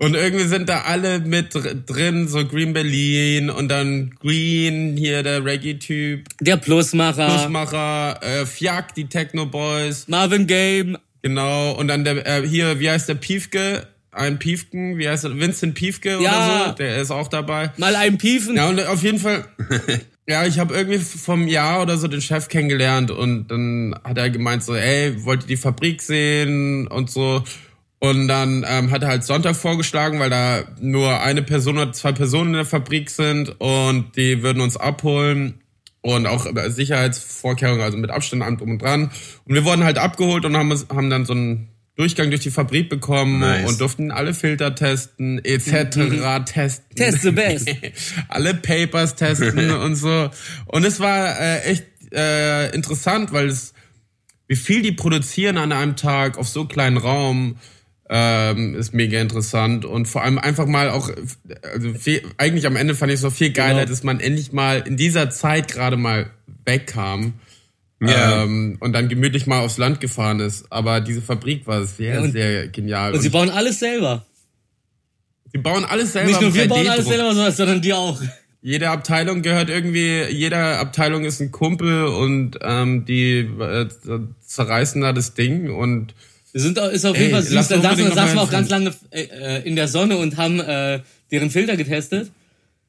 Und irgendwie sind da alle mit dr- drin, so Green Berlin und dann Green, hier der Reggae-Typ, Der Plusmacher, Plusmacher, äh, Fjak, die Techno Boys, Marvin Game, genau, und dann der, äh, hier, wie heißt der Piefke? Ein Piefken, wie heißt er? Vincent Piefke Ja. oder so, der ist auch dabei. mal einen Piefen. Ja, und auf jeden Fall, ja, ich habe irgendwie vom Jahr oder so den Chef kennengelernt und dann hat er gemeint so, ey, wollt ihr die Fabrik sehen und so. Und dann ähm, hat er halt Sonntag vorgeschlagen, weil da nur eine Person oder zwei Personen in der Fabrik sind und die würden uns abholen und auch Sicherheitsvorkehrungen, also mit Abstand allem drum und dran. Und wir wurden halt abgeholt und haben, haben dann so einen Durchgang durch die Fabrik bekommen Nice. und durften alle Filter testen, etc. testen. Test the best. alle Papers testen und so. Und es war äh, echt äh, interessant, weil es, wie viel die produzieren an einem Tag auf so kleinen Raum, ähm, ist mega interessant. Und vor allem einfach mal auch, also viel, eigentlich am Ende fand ich es so viel geiler, Genau. dass man endlich mal in dieser Zeit gerade mal wegkam. Ja. Ähm, und dann gemütlich mal aufs Land gefahren ist. Aber diese Fabrik war sehr, und- sehr genial. Und sie bauen alles selber. sie bauen alles selber. Nicht nur wir bauen alles 3D-Druck. selber, sondern- sondern die auch. Jede Abteilung gehört irgendwie, jeder Abteilung ist ein Kumpel und ähm, die äh, zerreißen da das Ding und Wir sind, ist auf jeden Fall süß. lass Dann saßen, wir- saßen wir auch ganz lange äh, äh, in der Sonne und haben äh, deren Filter getestet.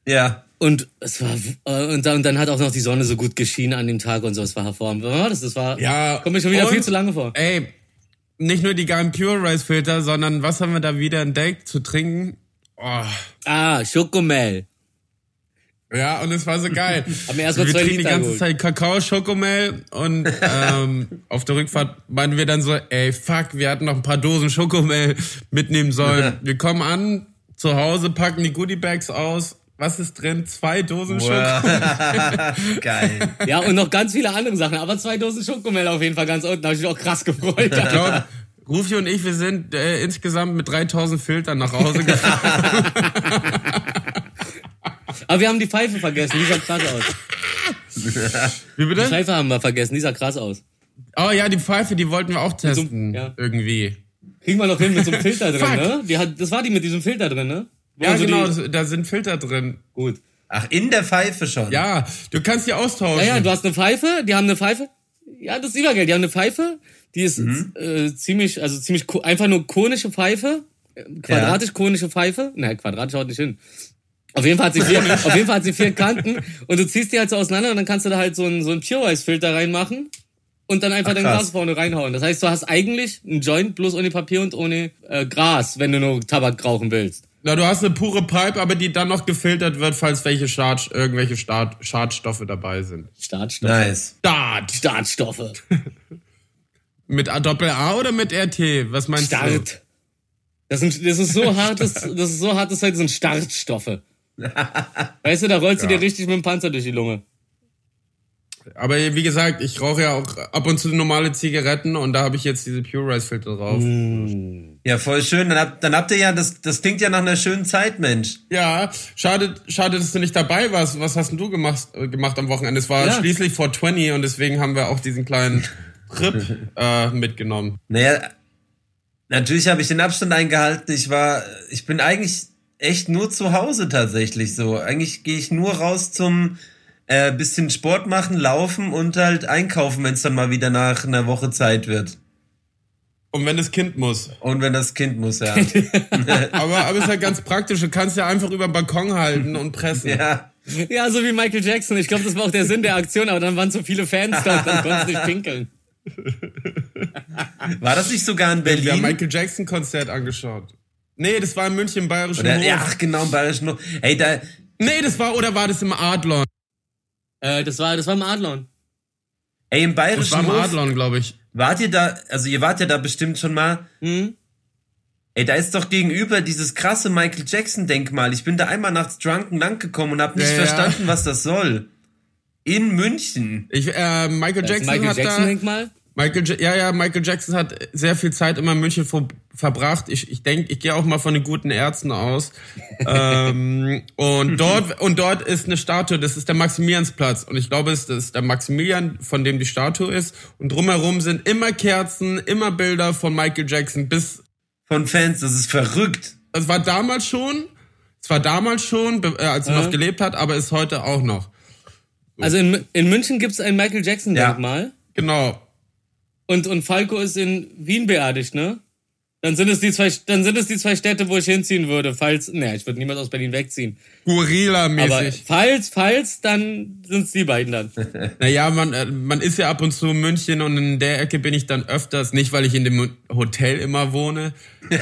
Ja. Und es war äh, und dann, und dann hat auch noch die Sonne so gut geschienen an dem Tag und so. Es war hervorragend. Das? Das war ja. kommt mir schon wieder und, viel zu lange vor. Ey, nicht nur die geilen Pure Rice Filter, sondern was haben wir da wieder entdeckt zu trinken? Oh, Ah, Schokomel. ja, und es war so geil. Hab mir erst mal wir zwei trinken die ganze geholt. Zeit Kakao, Schokomel und ähm, auf der Rückfahrt meinen wir dann so, ey, fuck, wir hatten noch ein paar Dosen Schokomel mitnehmen sollen. Wir kommen an, zu Hause, packen die Goodie Bags aus was ist drin? Zwei Dosen Wow. Schokomel. Geil. Ja, und noch ganz viele andere Sachen. Aber zwei Dosen Schokomel auf jeden Fall ganz unten. Da habe ich mich auch krass gefreut. Ich glaub, Rufi und ich, wir sind äh, insgesamt mit 3000 Filtern nach Hause gefahren. Aber wir haben die Pfeife vergessen. Die sah krass aus. Wie Die bitte? Pfeife haben wir vergessen. Die sah krass aus. Oh ja, die Pfeife, die wollten wir auch testen. ja. Irgendwie. Kriegen wir noch hin mit so einem Filter drin, Fuck. ne? Die hat, das war die mit diesem Filter drin, ne? Ja, so genau, Die, da sind Filter drin. gut. Ach, in der Pfeife schon. Ja, du kannst die austauschen. Ja, ja, du hast eine Pfeife, die haben eine Pfeife. Ja, das ist Übergeld. Die haben eine Pfeife, die ist Mhm. äh, ziemlich, also ziemlich einfach nur konische Pfeife, äh, quadratisch konische Pfeife. Nein, quadratisch haut nicht hin. Auf jeden Fall hat sie vier, auf jeden Fall hat sie vier Kanten und du ziehst die halt so auseinander und dann kannst du da halt so einen so einen Pure Ice Filter reinmachen und dann einfach Ach, dein krass. Glas vorne reinhauen. Das heißt, du hast eigentlich einen Joint bloß ohne Papier und ohne äh, Gras, wenn du nur Tabak rauchen willst. Na, du hast eine pure Pipe, aber die dann noch gefiltert wird, falls welche Schad, irgendwelche Start, Schadstoffe dabei sind. Startstoffe. Nice. Start. Startstoffe. Mit A Doppel A oder mit RT? Was meinst du? Start. Das, sind, das ist so hartes, das ist so hart, das sind Startstoffe. Weißt du, da rollst du dir richtig mit dem Panzer durch die Lunge. Aber wie gesagt, ich rauche ja auch ab und zu normale Zigaretten und da habe ich jetzt diese Pure Rice Filter drauf. Ja, voll schön. Dann habt, dann habt ihr ja, das, das klingt ja nach einer schönen Zeit, Mensch. Ja, schade, schade, dass du nicht dabei warst. Was hast denn du gemacht, äh, gemacht am Wochenende? Es war Ja. schließlich 420 und deswegen haben wir auch diesen kleinen Trip äh, mitgenommen. Naja, natürlich habe ich den Abstand eingehalten. Ich war, ich bin eigentlich echt nur zu Hause tatsächlich so. Eigentlich gehe ich nur raus zum äh, bisschen Sport machen, laufen und halt einkaufen, wenn es dann mal wieder nach einer Woche Zeit wird. Und wenn das Kind muss. Und wenn das Kind muss, ja. Aber, aber ist halt ganz praktisch. Du kannst ja einfach über den Balkon halten und pressen. ja. Ja, so wie Michael Jackson. Ich glaube, das war auch der Sinn der Aktion, aber dann waren so viele Fans da und dann konntest du nicht pinkeln. War das nicht sogar in Wir haben Berlin? Michael Jackson Konzert angeschaut. Nee, das war in München im Bayerischen Oder, Hof. ja, ach genau, im Bayerischen Hof. Ey, da, Nee, das war, oder war das im Adlon? Äh, das war, das war im Adlon. ey, im Das Bayerischen war im Hof, Adlon, glaube ich. Wart ihr da, also ihr wart ja da bestimmt schon mal. Hm? Ey, da ist doch gegenüber dieses krasse Michael Jackson Denkmal. Ich bin da einmal nachts drunken lang gekommen und hab nicht Ja, ja. verstanden, was das soll. In München. Ich, äh, Michael Das Jackson Michael hat Jackson da, Denkmal. Michael, Ja- ja, Michael Jackson hat sehr viel Zeit immer in München ver verbracht. Ich, ich denke, ich gehe auch mal von den guten Ärzten aus. ähm, und dort und dort ist eine Statue. Das ist der Maximiliansplatz. Und ich glaube, es ist der Maximilian, von dem die Statue ist. Und drumherum sind immer Kerzen, immer Bilder von Michael Jackson. Bis Von Fans, das ist verrückt. es war damals schon. Es war damals schon, äh, als er Ja. noch gelebt hat, aber ist heute auch noch. Also in, in München gibt es ein Michael Jackson Ja. Denkmal. Genau. Und, und Falco ist in Wien beerdigt, ne? Dann sind es die zwei, dann sind es die zwei Städte, wo ich hinziehen würde, falls, ne, ich würde niemals aus Berlin wegziehen. Aber Gorilla-mäßig. falls, falls, dann sind es die beiden dann. Naja, man, äh, man ist ja ab und zu in München und in der Ecke bin ich dann öfters, nicht weil ich in dem Hotel immer wohne,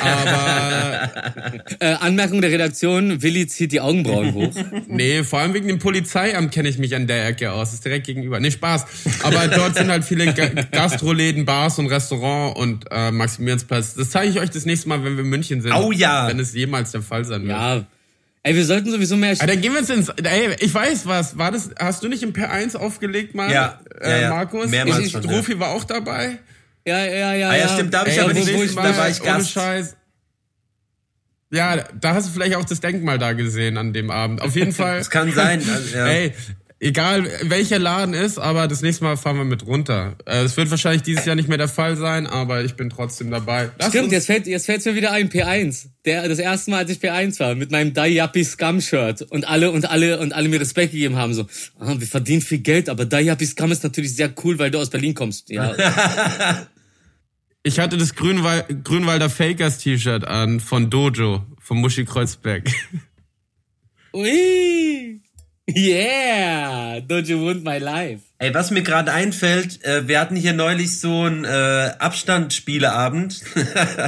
aber Äh, Anmerkung der Redaktion, Willi zieht die Augenbrauen hoch. nee, vor allem wegen dem Polizeiamt kenne ich mich an der Ecke aus. ist direkt gegenüber. Nee, Spaß. Aber dort sind halt viele Ga Gastroläden, Bars und Restaurant und äh, Maximiliansplatz. Das zeige ich euch das nächste Mal, wenn wir in München sind. Au ja. Wenn es jemals der Fall sein wird. Ja. Ey, wir sollten sowieso mehr. Aber dann gehen wir jetzt ins. Ey, ich weiß was. War das? Hast du nicht im P1 aufgelegt mal? Ja, äh, ja, ja. Markus. Mehrmals ich, schon, ich, ja. Rufi war auch dabei. Ja, ja, ja. Ah ja, stimmt, da hab ich Ey, aber nicht nächste gewusst, da war ich ohne Gast. Scheiß. Ja, da hast du vielleicht auch das Denkmal da gesehen an dem Abend. Auf jeden Fall. Das kann sein. Also, ja. Ey, egal welcher Laden ist, aber das nächste Mal fahren wir mit runter. Äh, Es wird wahrscheinlich dieses Jahr nicht mehr der Fall sein, aber ich bin trotzdem dabei. Lass Stimmt, jetzt fällt jetzt fällt's mir wieder ein P1. Der das erste Mal, als ich P1 war, mit meinem Yuppie Scum Shirt und alle und alle und alle mir Respekt gegeben haben so, ah, wir verdienen viel Geld, aber Yuppie Scum ist natürlich sehr cool, weil du aus Berlin kommst. Ja. Ich hatte das Grünwal Grünwalder Fakers T-Shirt an von Dojo, von Muschi Kreuzberg. Ui. Yeah, don't you want my life? Ey, was mir gerade einfällt, äh, wir hatten hier neulich so einen äh, Abstandspieleabend.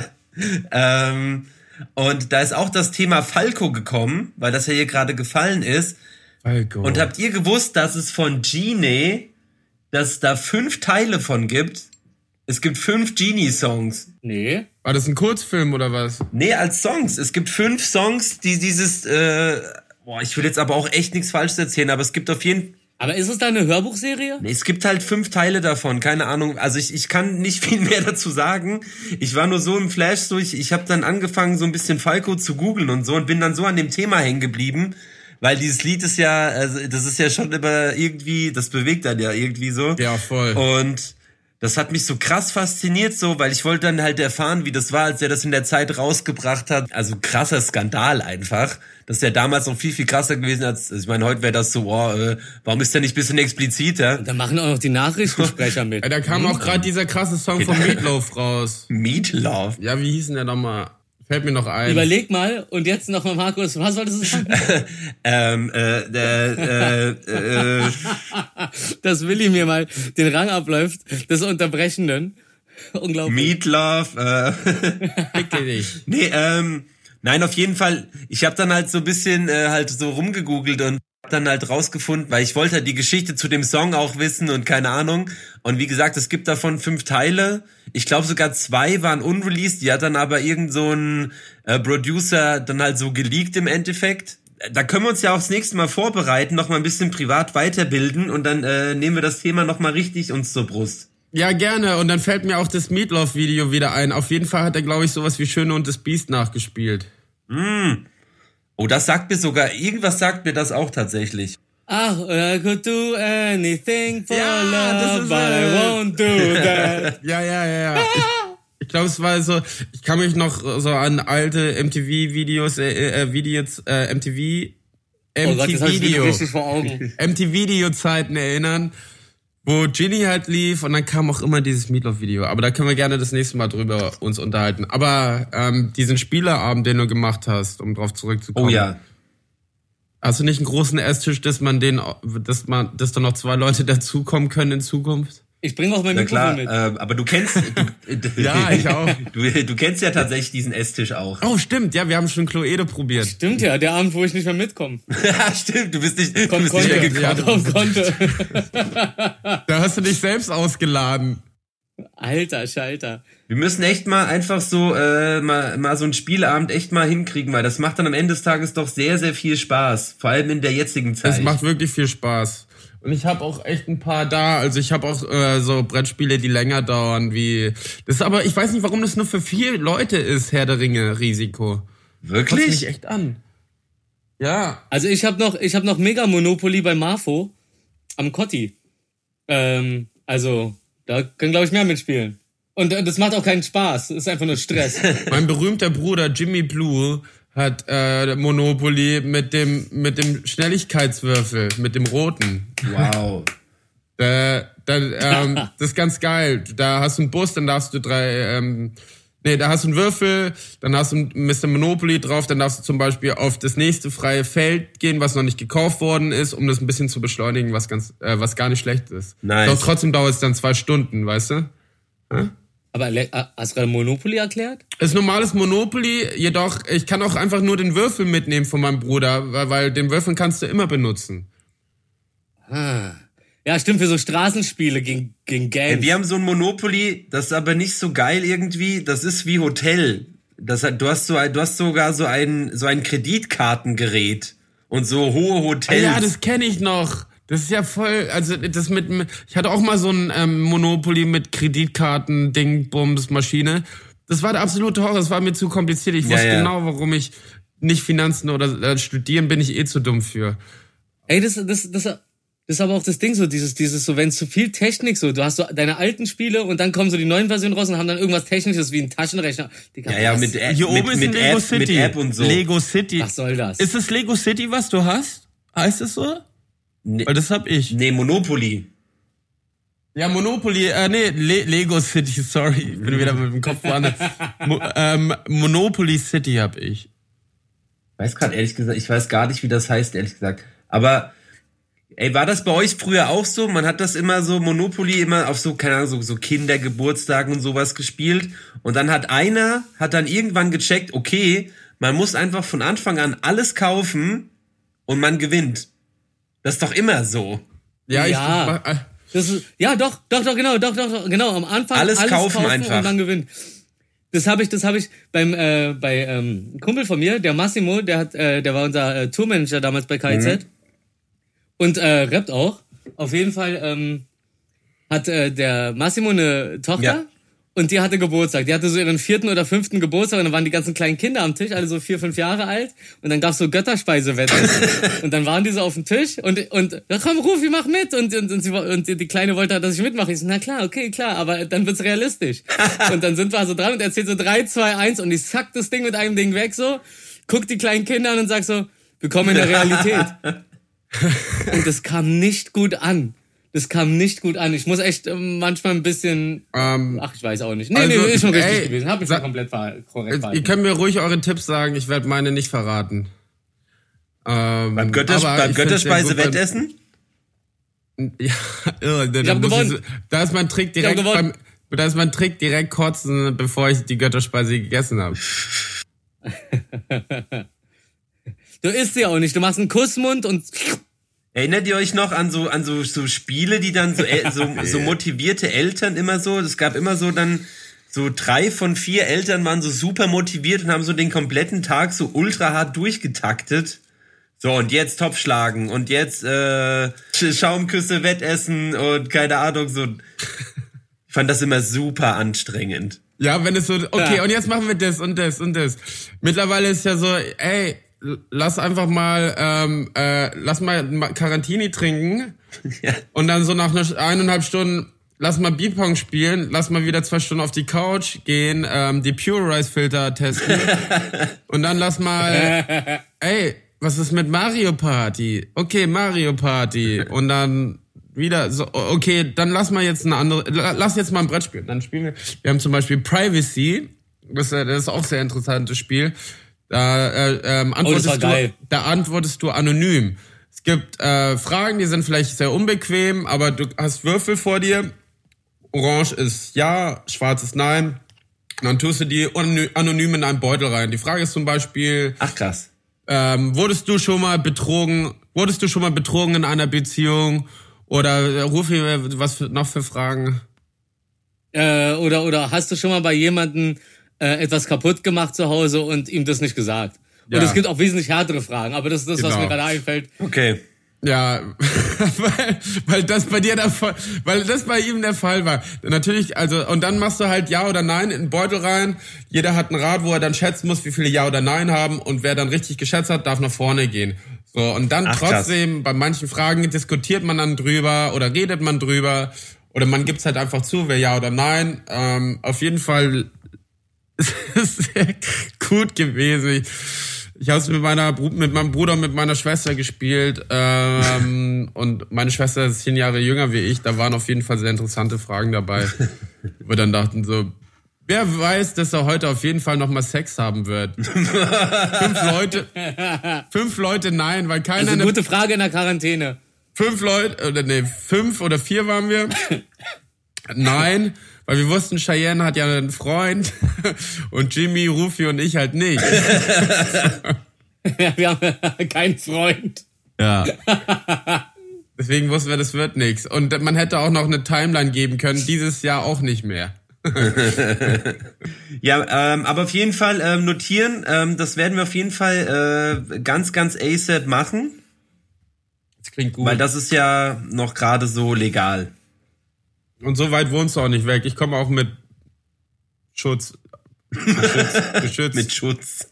ähm, und da ist auch das Thema Falco gekommen, weil das ja hier gerade gefallen ist. Falco. Und habt ihr gewusst, dass es von Genie, dass es da fünf Teile von gibt? Es gibt fünf Genie-Songs. Nee. War das ein Kurzfilm oder was? Nee, als Songs. Es gibt fünf Songs, die dieses äh, boah, ich will jetzt aber auch echt nichts Falsches erzählen, aber es gibt auf jeden Aber ist es da eine Hörbuchserie? Nee, es gibt halt fünf Teile davon, keine Ahnung. Also ich, ich kann nicht viel mehr dazu sagen. Ich war nur so im Flash, so ich, ich habe dann angefangen, so ein bisschen Falco zu googeln und so und bin dann so an dem Thema hängen geblieben. Weil dieses Lied ist ja, also das ist ja schon immer irgendwie, das bewegt dann ja irgendwie so. Ja, voll. Und das hat mich so krass fasziniert, so, weil ich wollte dann halt erfahren, wie das war, als er das in der Zeit rausgebracht hat. Also krasser Skandal einfach. Das ist ja damals noch viel, viel krasser gewesen als, also ich meine, heute wäre das so, oh, äh, warum ist der nicht bisschen expliziter? Da machen auch noch die Nachrichtensprecher mit. Ja, da kam auch gerade dieser krasse Song von Meatloaf raus. Meatloaf. Ja, wie hieß denn der nochmal? Fällt mir noch ein. Überleg mal und jetzt nochmal, Markus, was wolltest du sagen? ähm, äh, äh, äh, äh, Dass Willi mir mal den Rang abläuft des Unterbrechenden. Unglaublich. Meatloaf, äh, dich. nee, ähm, nein, auf jeden Fall, ich habe dann halt so ein bisschen äh, halt so rumgegoogelt und dann halt rausgefunden, weil ich wollte halt die Geschichte zu dem Song auch wissen und keine Ahnung. Und wie gesagt, es gibt davon fünf Teile. Ich glaube sogar zwei waren unreleased. Die hat dann aber irgend so ein äh, Producer dann halt so geleakt im Endeffekt. Da können wir uns ja auch das nächste Mal vorbereiten, noch mal ein bisschen privat weiterbilden und dann äh, nehmen wir das Thema noch mal richtig uns zur Brust. Ja, gerne. Und dann fällt mir auch das Meatloaf-Video wieder ein. Auf jeden Fall hat er, glaube ich, sowas wie Schöne und das Biest nachgespielt. Oh, das sagt mir sogar, irgendwas sagt mir das auch tatsächlich. Ach, I could do anything for Ja, das love, ist but I won't do that. Ja, ja, ja, ja. Ich, glaube, es war so, ich kann mich noch so an alte MTV-Videos, äh, äh, Videos, äh, MTV, Oh MTV-Video, Augen. MTV-Video-Zeiten erinnern, wo Ginny halt lief und dann kam auch immer dieses Meatloaf-Video. Aber da können wir gerne das nächste Mal drüber uns unterhalten. Aber ähm, diesen Spieleabend, den du gemacht hast, um drauf zurückzukommen. Oh ja. Hast du nicht einen großen Esstisch, dass man den, dass man, dass da noch zwei Leute dazukommen können in Zukunft? Ich bringe auch mein Na Mikrofon klar, mit. äh, aber du kennst, du, Ja, ich auch. Du, du kennst ja tatsächlich diesen Esstisch auch. Oh, stimmt, ja, wir haben schon Kloede probiert. Stimmt ja, der Abend, wo ich nicht mehr mitkomme. Ja, stimmt, du bist nicht, du bist nicht mehr. Ja, gekommen. doch, konnte. Da hast du dich selbst ausgeladen. Alter, Schalter. Wir müssen echt mal einfach so äh, mal, mal so einen Spielabend echt mal hinkriegen, weil das macht dann am Ende des Tages doch sehr, sehr viel Spaß. Vor allem in der jetzigen Zeit. Es macht wirklich viel Spaß. Und ich habe auch echt ein paar da. Also ich habe auch äh, so Brettspiele, die länger dauern, wie. Das ist aber, ich weiß nicht, warum das nur für vier Leute ist, Herr der Ringe Risiko. Kotzt mich Wirklich? echt an. Ja. Also ich habe noch, ich habe noch Mega Monopoly bei Marfo am Cotti. Ähm, also da können glaube ich mehr mitspielen. Und äh, das macht auch keinen Spaß. Das ist einfach nur Stress. Mein berühmter Bruder Jimmy Blue hat äh, Monopoly mit dem mit dem Schnelligkeitswürfel, mit dem roten. Wow. Da, da, ähm, das ist ganz geil. Da hast du einen Bus, dann darfst du drei, ähm, nee, da hast du einen Würfel, dann hast du Mr. Monopoly drauf, dann darfst du zum Beispiel auf das nächste freie Feld gehen, was noch nicht gekauft worden ist, um das ein bisschen zu beschleunigen, was ganz, äh, was gar nicht schlecht ist. Nice. Doch trotzdem dauert es dann zwei Stunden, weißt du? Aber äh, hast du gerade Monopoly erklärt? Ist normales Monopoly, jedoch, ich kann auch einfach nur den Würfel mitnehmen von meinem Bruder, weil, weil den Würfel kannst du immer benutzen. Ah. Ja, stimmt, für so Straßenspiele gegen, gegen Gangs. Wir haben so ein Monopoly, das ist aber nicht so geil irgendwie. Das ist wie Hotel. Das hat, du hast so, ein- du hast sogar so ein, so ein Kreditkartengerät und so hohe Hotels. Ja, das kenne ich noch. Das ist ja voll, also das mit, ich hatte auch mal so ein ähm, Monopoly mit Kreditkarten, Ding, Bums, Maschine. Das war der absolute Horror, das war mir zu kompliziert. Ich Ja, wusste ja. genau, warum ich nicht Finanzen oder äh, studieren bin ich eh zu dumm für. Ey, das, das, das, das ist aber auch das Ding so, dieses, dieses so, wenn zu viel Technik so, du hast so deine alten Spiele und dann kommen so die neuen Versionen raus und haben dann irgendwas Technisches wie ein Taschenrechner. Digga, ja, ja, mit, App, Hier mit, oben ist mit ein Lego App, City. mit App und so. Lego City. Was soll das? Ist es Lego City, was du hast? Heißt es so? Nee, Weil das hab ich. nee, Monopoly. Ja, Monopoly, äh, nee, Le Lego City, sorry, ich bin wieder mit dem Kopf woanders. Mo ähm, Monopoly City hab ich. weiß gerade ehrlich gesagt, ich weiß gar nicht, wie das heißt, ehrlich gesagt. Aber, ey, war das bei euch früher auch so? Man hat das immer so, Monopoly immer auf so, keine Ahnung, so, so Kindergeburtstagen und sowas gespielt. Und dann hat einer, hat dann irgendwann gecheckt, okay, man muss einfach von Anfang an alles kaufen und man gewinnt. Das ist doch immer so. Ja, Ja. ich, äh, Das ist, ja, doch, doch, doch, genau, doch, doch, doch, genau. Am Anfang Alles kaufen einfach. und dann gewinnt. Das habe ich, das habe ich beim äh, bei ähm, Kumpel von mir, der Massimo, der hat, äh, der war unser äh, Tourmanager damals bei KIZ Mhm. und äh, rappt auch. Auf jeden Fall ähm, hat äh, der Massimo eine Tochter Ja. Und die hatte Geburtstag. Die hatte so ihren vierten oder fünften Geburtstag und dann waren die ganzen kleinen Kinder am Tisch, alle so vier, fünf Jahre alt und dann gab's so Götterspeisewetten und dann waren die so auf dem Tisch und und ja, komm Rufi, mach mit und und, und, sie, und die Kleine wollte halt, dass ich mitmache. Ich so, na klar, okay, klar, aber dann wird's realistisch. und dann sind wir so dran und erzählt so drei, zwei, eins und ich sack das Ding mit einem Ding weg so, guck die kleinen Kinder an und sag so, willkommen in der Realität. Und das kam nicht gut an. Das kam nicht gut an. Ich muss echt ähm, manchmal ein bisschen. Ähm, Ach, ich weiß auch nicht. Nee, Also, nee, ist schon richtig ey, gewesen. Hab ich schon komplett ver korrekt ihr verhalten. könnt mir ruhig eure Tipps sagen, ich werde meine nicht verraten. Ähm, Beim, Götters beim ich beim- Wettessen? Ja, irre, da, hab muss gewonnen. so- da ist mein Trick hab direkt gewonnen. beim, da ist mein Trick direkt kotzen, bevor ich die Götterspeise gegessen habe. Du isst sie auch nicht. Du machst einen Kussmund und. Erinnert ihr euch noch an so an so, so Spiele, die dann so, so so motivierte Eltern immer so? Es gab immer so dann so drei von vier Eltern waren so super motiviert und haben so den kompletten Tag so ultra hart durchgetaktet. So und jetzt Topfschlagen und jetzt äh, Sch- Schaumküsse Wettessen und keine Ahnung so. Ich fand das immer super anstrengend. Ja, wenn es so, okay, Ja. und jetzt machen wir das und das und das. Mittlerweile ist ja so, ey, lass einfach mal, ähm, äh, lass mal Ma- Carantini trinken Ja. und dann so nach einer, eineinhalb Stunden, lass mal Beepong spielen, lass mal wieder zwei Stunden auf die Couch gehen, ähm, die Pure Rice Filter testen und dann lass mal, ey, was ist mit Mario Party? Okay, Mario Party und dann wieder so, okay, dann lass mal jetzt eine andere, la- lass jetzt mal ein Brett spielen. Dann spielen wir, wir haben zum Beispiel Privacy, das ist, das ist auch ein sehr interessantes Spiel. Da, äh, ähm, antwortest war geil. du, da antwortest du anonym. Es gibt äh, Fragen, die sind vielleicht sehr unbequem, aber du hast Würfel vor dir. Orange ist ja, schwarz ist nein. Und dann tust du die anony- anonym in einen Beutel rein. Die Frage ist zum Beispiel, Ach krass. ähm, wurdest du schon mal betrogen? Wurdest du schon mal betrogen in einer Beziehung? Oder äh, Rufi, äh, was für, noch für Fragen? Äh, oder, oder hast du schon mal bei jemandem äh, etwas kaputt gemacht zu Hause und ihm das nicht gesagt? Und Ja. es gibt auch wesentlich härtere Fragen, aber das ist das, was Genau. mir gerade einfällt. Okay. Ja, weil, weil das bei dir der Fall, weil das bei ihm der Fall war. Natürlich, also und dann machst du halt Ja oder Nein in den Beutel rein. Jeder hat ein Rad, wo er dann schätzen muss, wie viele Ja oder Nein haben und wer dann richtig geschätzt hat, darf nach vorne gehen. So und dann Ach, krass. trotzdem bei manchen Fragen diskutiert man dann drüber oder redet man drüber oder man gibt's halt einfach zu, wer Ja oder Nein. Ähm, auf jeden Fall sehr gut gewesen. Ich, habe es mit meiner mit meinem Bruder und mit meiner Schwester gespielt ähm, und meine Schwester ist zehn Jahre jünger wie ich. Da waren auf jeden Fall sehr interessante Fragen dabei. wo wir dann dachten so, wer weiß, dass er heute auf jeden Fall noch mal Sex haben wird. fünf Leute, fünf Leute nein, weil Das keiner ist eine eine, gute Frage in der Quarantäne. fünf Leute oder nee fünf oder vier waren wir. Nein, weil wir wussten, Cheyenne hat ja einen Freund und Jimmy, Rufi und ich halt nicht. Wir haben keinen Freund. Ja. Deswegen wussten wir, das wird nichts. Und man hätte auch noch eine Timeline geben können, dieses Jahr auch nicht mehr. Ja, ähm, aber auf jeden Fall ähm, notieren, ähm, das werden wir auf jeden Fall äh, ganz, ganz ASAP machen, Das klingt gut. weil das ist ja noch gerade so legal. Und so weit wohnst du auch nicht weg. Ich komme auch mit Schutz. Geschützt. geschützt. Mit Schutz.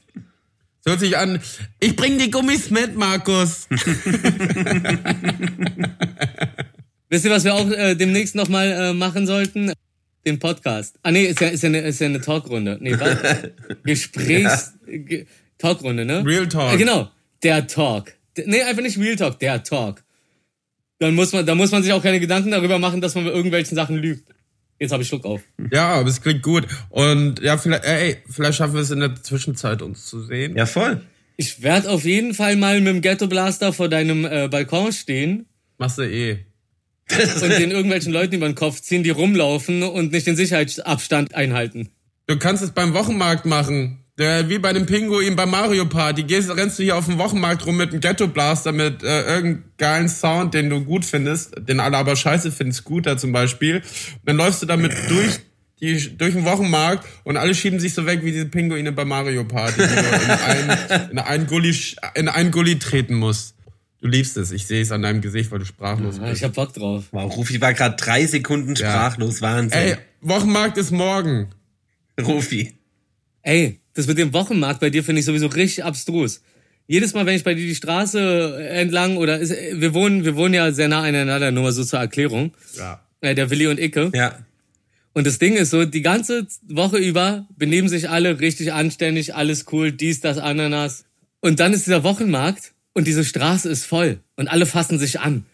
Es hört sich an. Ich bring die Gummis mit, Markus. Wisst ihr, was wir auch äh, demnächst nochmal äh, machen sollten? Den Podcast. Ah nee, ist ja, ist ja, eine, ist ja eine Talkrunde. Nee, was? Gesprächs... Ge Talkrunde, ne? Real Talk. Äh, genau. Der Talk. Nee, einfach nicht Real Talk, der Talk. Dann muss man, da muss man sich auch keine Gedanken darüber machen, dass man bei irgendwelchen Sachen lügt. Jetzt habe ich Schluck auf. Ja, aber es klingt gut. Und ja, vielleicht, ey, vielleicht schaffen wir es in der Zwischenzeit, uns zu sehen. Ja, voll. Ich werde auf jeden Fall mal mit dem Ghetto Blaster vor deinem äh, Balkon stehen Machst du eh. und den irgendwelchen Leuten über den Kopf ziehen, die rumlaufen und nicht den Sicherheitsabstand einhalten. Du kannst es beim Wochenmarkt machen. Der, wie bei dem Pinguin bei Mario Party. Gehst, rennst du hier auf dem Wochenmarkt rum mit einem Ghetto Blaster mit äh, irgendeinem geilen Sound, den du gut findest, den alle aber scheiße finden, Scooter zum Beispiel. Und dann läufst du damit durch die durch den Wochenmarkt und alle schieben sich so weg wie diese Pinguine bei Mario Party, die du in einen, in einen Gully, in einen Gully treten musst. Du liebst es. Ich sehe es an deinem Gesicht, weil du sprachlos Ja, bist. ich hab Bock drauf. Wow, Rufi war gerade drei Sekunden sprachlos. Wahnsinn. Ey, Wochenmarkt ist morgen. Rufi. Ey, das mit dem Wochenmarkt bei dir finde ich sowieso richtig abstrus. Jedes Mal, wenn ich bei dir die Straße entlang oder ist, wir wohnen, wir wohnen ja sehr nah aneinander, nur mal so zur Erklärung. Ja. Äh, der Willi und Icke. Ja. Und das Ding ist so, die ganze Woche über benehmen sich alle richtig anständig, alles cool, dies, das, Ananas. Und dann ist dieser Wochenmarkt und diese Straße ist voll und alle fassen sich an.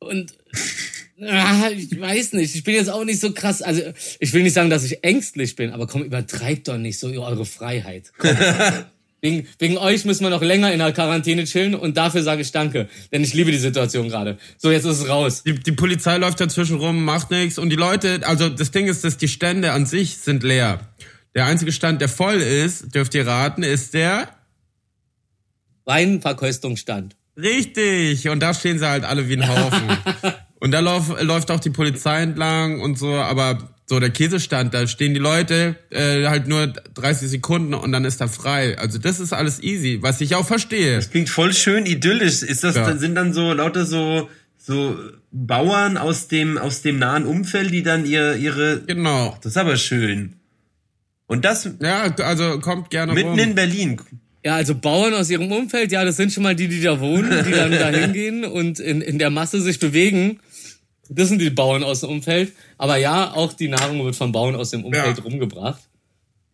Und ah, ich weiß nicht, ich bin jetzt auch nicht so krass. Also ich will nicht sagen, dass ich ängstlich bin, aber komm, übertreibt doch nicht so eure Freiheit. Wegen, wegen euch müssen wir noch länger in der Quarantäne chillen und dafür sage ich danke, denn ich liebe die Situation gerade. So, jetzt ist es raus. Die, die Polizei läuft dazwischen rum, macht nichts und die Leute, also das Ding ist, dass die Stände an sich sind leer. Der einzige Stand, der voll ist, dürft ihr raten, ist der Weinverkostungsstand. Richtig. Und da stehen sie halt alle wie ein Haufen. und da lauf, läuft auch die Polizei entlang und so, aber so der Käsestand, da stehen die Leute äh, halt nur 30 Sekunden und dann ist er frei. Also das ist alles easy, was ich auch verstehe. Klingt voll schön idyllisch. Ist das, Ja. sind dann so lauter so, so Bauern aus dem, aus dem nahen Umfeld, die dann ihr, ihre, Genau. das ist aber schön. Und das Ja, also kommt gerne mitten rum. in Berlin. Ja, also Bauern aus ihrem Umfeld, ja, das sind schon mal die, die da wohnen, die dann da hingehen und in, in der Masse sich bewegen. Das sind die Bauern aus dem Umfeld. Aber ja, auch die Nahrung wird von Bauern aus dem Umfeld Ja. rumgebracht.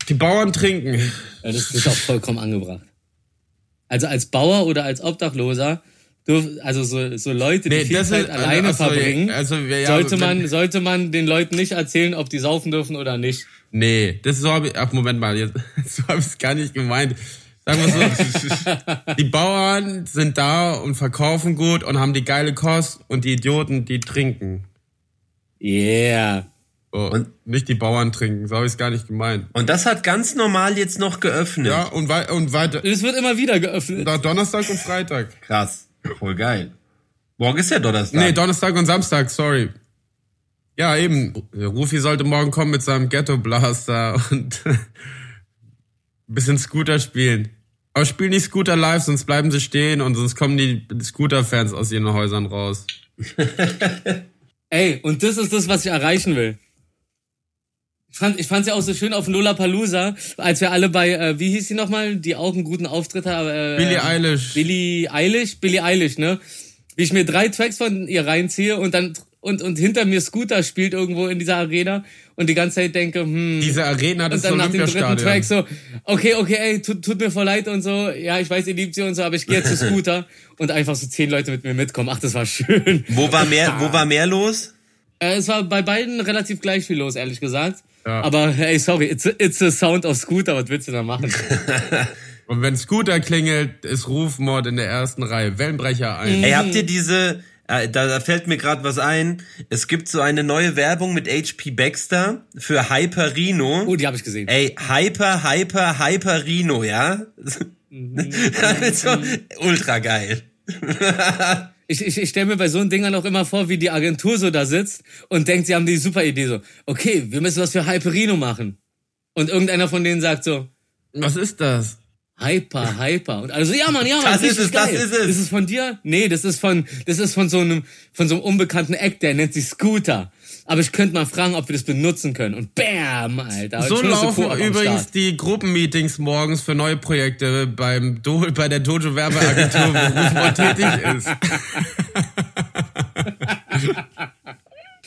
Die Bauern trinken. Ja, das ist auch vollkommen angebracht. Also als Bauer oder als Obdachloser, also so, so Leute, die Nee, viel Zeit ist- alleine also, verbringen, also, ja, sollte, man, sollte man den Leuten nicht erzählen, ob die saufen dürfen oder nicht. Nee, das ist so ich, ach Moment mal, jetzt, so habe ich es gar nicht gemeint. Sagen wir so, die Bauern sind da und verkaufen gut und haben die geile Kost und die Idioten, die trinken. Yeah. So, Und- nicht die Bauern trinken, so habe ich es gar nicht gemeint. Und das hat ganz normal jetzt noch geöffnet. Ja, und, wei und weiter, Es wird immer wieder geöffnet. da Donnerstag und Freitag. Krass. Voll geil. Morgen ist ja Donnerstag. Nee, Donnerstag und Samstag, sorry. Ja, eben. Rufi sollte morgen kommen mit seinem Ghetto Blaster und bisschen Scooter spielen. Aber spiel nicht Scooter live, sonst bleiben sie stehen und sonst kommen die Scooter-Fans aus ihren Häusern raus. Ey, und das ist das, was ich erreichen will. Ich fand ich fand's ja auch so schön auf Lollapalooza, als wir alle bei, äh, wie hieß sie nochmal, die auch einen guten Auftritt haben. Äh, Billie Eilish. Billie Eilish? Billie Eilish, ne? Wie ich mir drei Tracks von ihr reinziehe und dann und, und hinter mir Scooter spielt irgendwo in dieser Arena und die ganze Zeit denke, hm. Diese Arena, das und dann nach dem dritten Track so, okay, okay, ey, tut, tut mir voll leid und so, ja, ich weiß, ihr liebt sie und so, aber ich gehe jetzt zu Scooter und einfach so zehn Leute mit mir mitkommen. Ach, das war schön. Wo war mehr, wo war mehr los? Äh, es war bei beiden relativ gleich viel los, ehrlich gesagt. Ja. Aber hey, sorry, it's it's a sound of Scooter, was willst du da machen? Und wenn Scooter klingelt, ist Rufmord in der ersten Reihe. Wellenbrecher ein. Ey, habt ihr diese, da, da fällt mir gerade was ein. Es gibt so eine neue Werbung mit HP Baxter für Hyper Rhino. Oh, die habe ich gesehen. Ey, Hyper, Hyper, Hyper Rhino, ja? so, ultra geil. Ich, ich, ich stelle mir bei so Dingern auch immer vor, wie die Agentur so da sitzt und denkt, sie haben die super Idee so, okay, wir müssen was für Hyperino machen. Und irgendeiner von denen sagt so, Was ist das? Hyper, Hyper. Und also, ja, Mann, ja, Mann, Das ist es, das geil. ist es. Das ist von dir? Nee, das ist von, das ist von so einem, von so einem unbekannten Act, der nennt sich Scooter. Aber ich könnte mal fragen, ob wir das benutzen können. Und bam, Alter. So laufen übrigens die Gruppenmeetings morgens für neue Projekte beim Do bei der Dojo Werbeagentur, wo Rufmord tätig ist.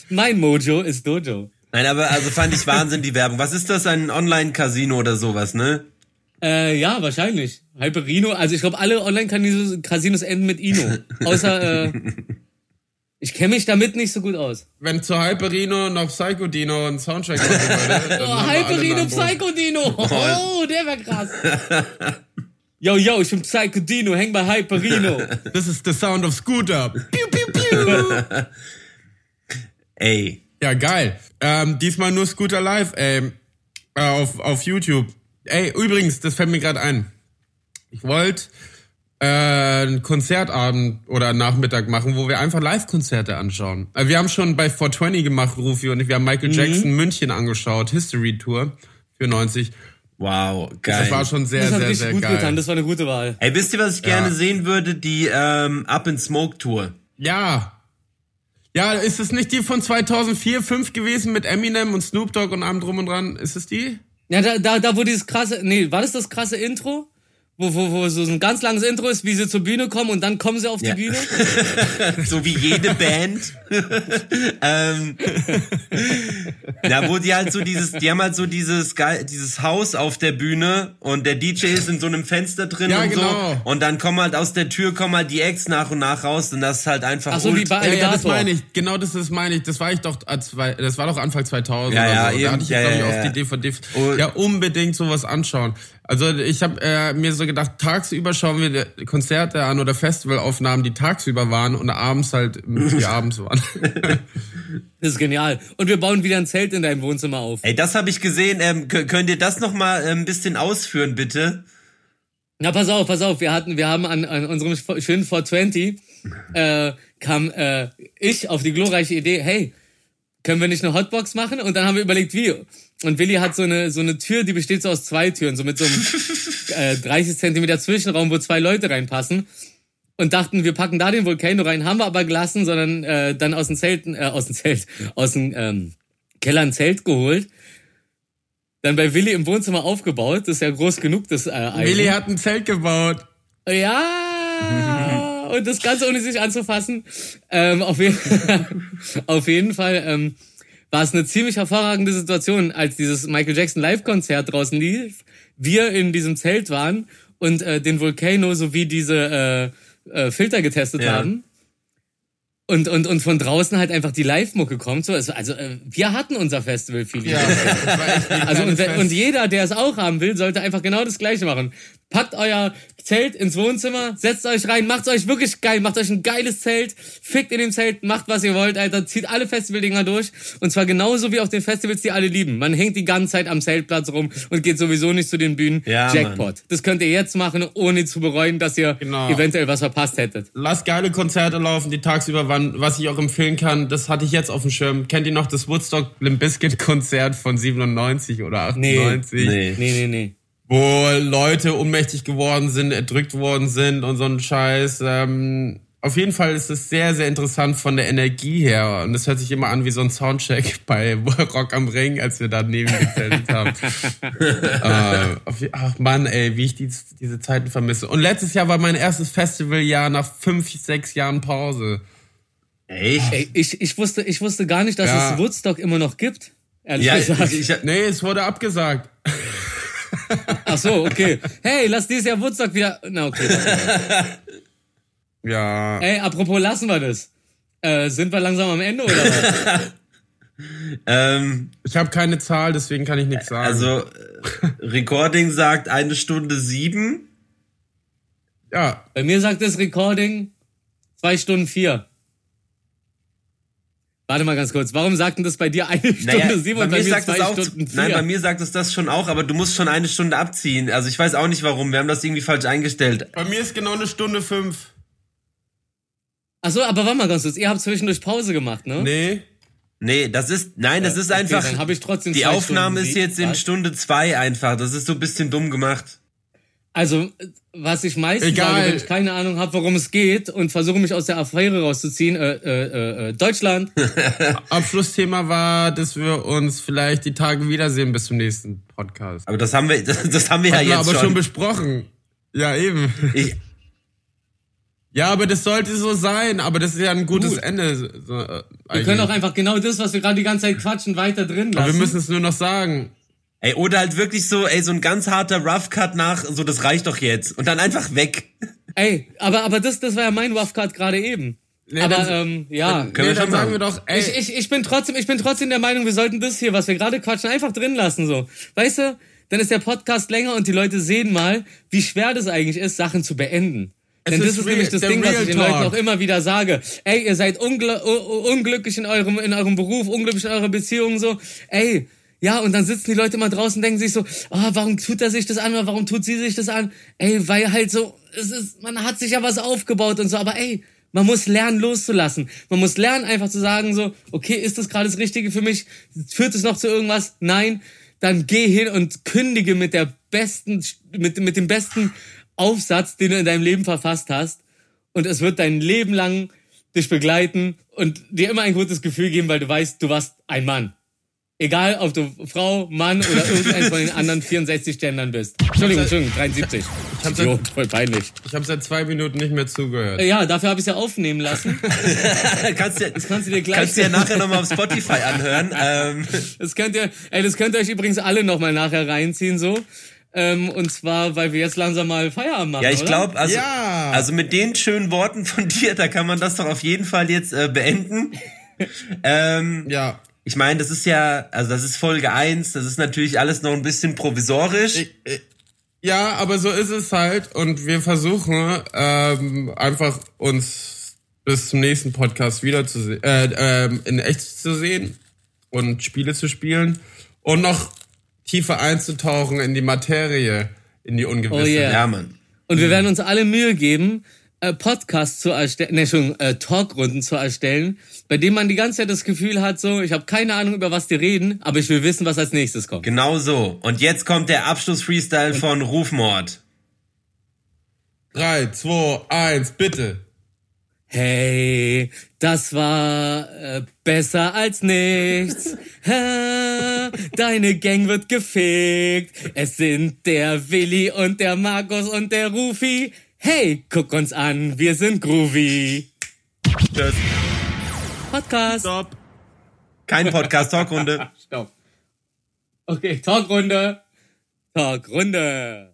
Mein Mojo ist Dojo. Nein, aber also fand ich Wahnsinn, die Werbung. Was ist das, ein Online-Casino oder sowas, ne? Äh, ja, wahrscheinlich. Hyperino, also ich glaube, alle Online-Casinos Casinos enden mit Ino. Außer, äh, ich kenne mich damit nicht so gut aus. Wenn zu Hyperino noch Psycho Dino ein Soundtrack machen würde, dann Oh, Hyperino. Psycho Dino. Oh, der wäre krass. Yo, yo, ich bin Psycho Dino, häng bei Hyperino. This is the sound of Scooter. Piu, piu, piu. Ey. Ja, geil. Ähm, diesmal nur Scooter Live, ey. Äh, auf, auf YouTube. Ey, übrigens, das fällt mir gerade ein. Ich wollte äh, einen Konzertabend oder Nachmittag machen, wo wir einfach Live-Konzerte anschauen. Äh, wir haben schon bei 420 gemacht, Rufi und ich, wir haben Michael Mhm. Jackson München angeschaut, History Tour für 90. Wow, geil. Das war schon sehr, Das sehr, sehr gut geil. getan. Das war eine gute Wahl. Ey, wisst ihr, was ich gerne Ja. sehen würde? Die ähm, Up in Smoke Tour. Ja. Ja, ist es nicht die von 2004, 5 gewesen mit Eminem und Snoop Dogg und allem drum und dran? Ist es die? Ja, da, da, da wo dieses krasse, nee, war das das krasse Intro? Wo, wo, wo so ein ganz langes Intro ist, wie sie zur Bühne kommen und dann kommen sie auf die Ja. Bühne? so wie jede Band. ähm, ja, wo die halt so dieses, die haben halt so dieses dieses Haus auf der Bühne und der DJ ist in so einem Fenster drin Ja, und genau. so. Und dann kommen halt aus der Tür kommen halt die Acts nach und nach raus und das ist halt einfach Ach so, wie bei Ja, ja, das meine ich. Genau das ist meine ich. Das war ich doch, als, zwei- das war doch Anfang 2000 Ja, oder ja, so. eben. Da hatte ich, Ja, glaube ich, ja, auf ja. die DVD. Und- Ja, unbedingt sowas anschauen. Also ich habe äh, mir so gedacht, tagsüber schauen wir Konzerte an oder Festivalaufnahmen, die tagsüber waren und abends halt, die abends waren. Das ist genial. Und wir bauen wieder ein Zelt in deinem Wohnzimmer auf. Ey, das habe ich gesehen. Ähm, kö- könnt ihr das noch mal äh, ein bisschen ausführen, bitte? Na, pass auf, pass auf. Wir hatten, wir haben an, an unserem schönen 420 äh, kam äh, ich auf die glorreiche Idee, hey, können wir nicht eine Hotbox machen? Und dann haben wir überlegt, wie. Und Willi hat so eine so eine Tür, die besteht so aus zwei Türen, so mit so einem äh, 30 Zentimeter Zwischenraum, wo zwei Leute reinpassen. Und dachten, wir packen da den Volcano rein, haben wir aber gelassen, sondern äh, dann aus dem Zelt, äh, aus dem Zelt, aus dem ähm, Keller ein Zelt geholt. Dann bei Willi im Wohnzimmer aufgebaut, das ist ja groß genug, das äh, Eisen. Willi hat ein Zelt gebaut. Ja, und das Ganze ohne sich anzufassen. Ähm, auf, je auf jeden Fall ähm, war es eine ziemlich hervorragende Situation, als dieses Michael Jackson Live-Konzert draußen lief. Wir in diesem Zelt waren und äh, den Volcano sowie diese äh, äh, Filter getestet Ja. haben. Und, und, und von draußen halt einfach die Live-Mucke kommt. So, also äh, wir hatten unser. Ja, war echt ein Also und, und jeder, der es auch haben will, sollte einfach genau das Gleiche machen. Packt euer Zelt ins Wohnzimmer, setzt euch rein, macht euch wirklich geil, macht euch ein geiles Zelt, fickt in dem Zelt, macht was ihr wollt, Alter, zieht alle Festivaldinger durch und zwar genauso wie auf den Festivals, die alle lieben. Man hängt die ganze Zeit am Zeltplatz rum und geht sowieso nicht zu den Bühnen. Ja, Jackpot. Das könnt ihr jetzt machen, ohne zu bereuen, dass ihr Genau. eventuell was verpasst hättet. Lass geile Konzerte laufen, die tagsüber waren. Was ich auch empfehlen kann, das hatte ich jetzt auf dem Schirm. Kennt ihr noch das Woodstock Limp Bizkit Konzert von 97 oder 98? Nee. Nee, nee, nee. Wo Leute ohnmächtig geworden sind, erdrückt worden sind und so ein Scheiß. Ähm, auf jeden Fall ist es sehr, sehr interessant von der Energie her. Und es hört sich immer an wie so ein Soundcheck bei Rock am Ring, als wir da neben gezeltet haben. äh, ach Mann, ey, wie ich die, diese Zeiten vermisse. Und letztes Jahr war mein erstes Festivaljahr nach fünf, sechs Jahren Pause. Echt? Ey, ich, ich, wusste, ich wusste gar nicht, dass Ja. es Woodstock immer noch gibt. Ehrlich Ja, gesagt. ich, ich, Nee, es wurde abgesagt. Ach so, okay. Hey, lass dieses Jahr Woodstock wieder. Na, okay. Ja. Ey, apropos, lassen wir das. Äh, sind wir langsam am Ende oder was? ähm, Ich habe keine Zahl, deswegen kann ich nichts sagen. also, äh, Recording sagt eine Stunde sieben. ja, Bei mir sagt das Recording zwei Stunden vier. Warte mal ganz kurz. Warum sagt denn das bei dir eine Stunde Naja, sieben bei und bei mir mir sagt zwei auch, Stunden vier? nein, bei mir sagt es das schon auch, aber du musst schon eine Stunde abziehen. Also ich weiß auch nicht warum, wir haben das irgendwie falsch eingestellt. bei mir ist genau eine Stunde fünf. Ach so, aber warte mal ganz kurz. Ihr habt zwischendurch Pause gemacht, ne? Nee. Nee, das ist, nein, das ist Okay, einfach, dann hab ich trotzdem die Aufnahme Stunden ist jetzt in? Stunde zwei einfach, das ist so ein bisschen dumm gemacht. Also, was ich meistens Egal. sage, wenn ich keine Ahnung habe, worum es geht und versuche mich aus der Affäre rauszuziehen, äh, äh, äh, äh, Deutschland. Abschlussthema war, dass wir uns vielleicht die Tage wiedersehen bis zum nächsten Podcast. Aber das haben wir, das, das haben wir ja Haben wir jetzt aber schon schon. besprochen. Ja, eben. Ich, Ja, aber das sollte so sein. Aber das ist ja ein gutes Gut. Ende. So, äh, Wir können auch einfach genau das, was wir gerade die ganze Zeit quatschen, weiter drin lassen. aber wir müssen es nur noch sagen. Ey, oder halt wirklich so, ey, so ein ganz harter Rough Cut nach, so das reicht doch jetzt. Und dann einfach weg. Ey, aber, aber das, das war ja mein Rough Cut gerade eben. Nee, aber dann- ähm, ja. Können wir nee, dann schon sagen wir doch, ey, Ich, ich, ich bin trotzdem, ich bin trotzdem der Meinung, wir sollten das hier, was wir gerade quatschen, einfach drin lassen, so. Weißt du? Dann ist der Podcast länger und die Leute sehen mal, wie schwer das eigentlich ist, Sachen zu beenden. Es Denn das ist nämlich das Ding, was ich den Talk. Leuten auch immer wieder sage. Ey, ihr seid ungl unglücklich in eurem, in eurem Beruf, unglücklich in eurer Beziehung, so. Ey, Ja, und dann sitzen die Leute mal draußen und denken sich so, oh, warum tut er sich das an oder warum tut sie sich das an? Ey, weil halt so, es ist, man hat sich ja was aufgebaut und so, aber ey, man muss lernen loszulassen. Man muss lernen einfach zu sagen so, okay, ist das gerade das Richtige für mich? Führt es noch zu irgendwas? Nein. Dann geh hin und kündige mit der besten, mit, mit dem besten Aufsatz, den du in deinem Leben verfasst hast. Und es wird dein Leben lang dich begleiten und dir immer ein gutes Gefühl geben, weil du weißt, du warst ein Mann. Egal, ob du Frau, Mann oder irgendein von den anderen 64 Gendern bist. Entschuldigung, Entschuldigung, 73. Ich hab's Idiot, voll peinlich. Ich habe seit zwei Minuten nicht mehr zugehört. Ja, dafür habe ich es ja aufnehmen lassen. kannst du Das kannst du dir gleich. kannst du ja nachher nochmal auf Spotify anhören. Ähm, Das könnt ihr, ey, das könnt ihr euch übrigens alle nochmal nachher reinziehen, so. Ähm, und zwar, weil wir jetzt langsam mal Feierabend machen. ja, ich glaube, also, Ja. also mit den schönen Worten von dir, da kann man das doch auf jeden Fall jetzt äh, beenden. ähm, Ja. Ich meine, das ist ja, also das ist Folge 1, das ist natürlich alles noch ein bisschen provisorisch. Ich, ich, ja, aber so ist es halt und wir versuchen ähm, einfach uns bis zum nächsten Podcast wieder zu sehen, äh, ähm, in echt zu sehen und Spiele zu spielen und noch tiefer einzutauchen in die Materie, in die Ungewisse. Oh yeah. ja, Mann. Und wir werden uns alle Mühe geben, äh, Podcasts zu erstellen, ne, schon äh, Talkrunden zu erstellen, bei denen man die ganze Zeit das Gefühl hat, so, ich habe keine Ahnung, über was die reden, aber ich will wissen, was als nächstes kommt. Genau so. Und jetzt kommt der Abschluss-Freestyle von Rufmord. Drei, zwei, eins, bitte. Hey, das war äh, besser als nichts. Ha, Deine Gang wird gefegt. Es sind der Willi und der Markus und der Rufi. Hey, guck uns an, wir sind groovy. Tschüss. Podcast. Stopp. Kein Podcast, Talkrunde. Stopp. Okay, Talkrunde. Talkrunde.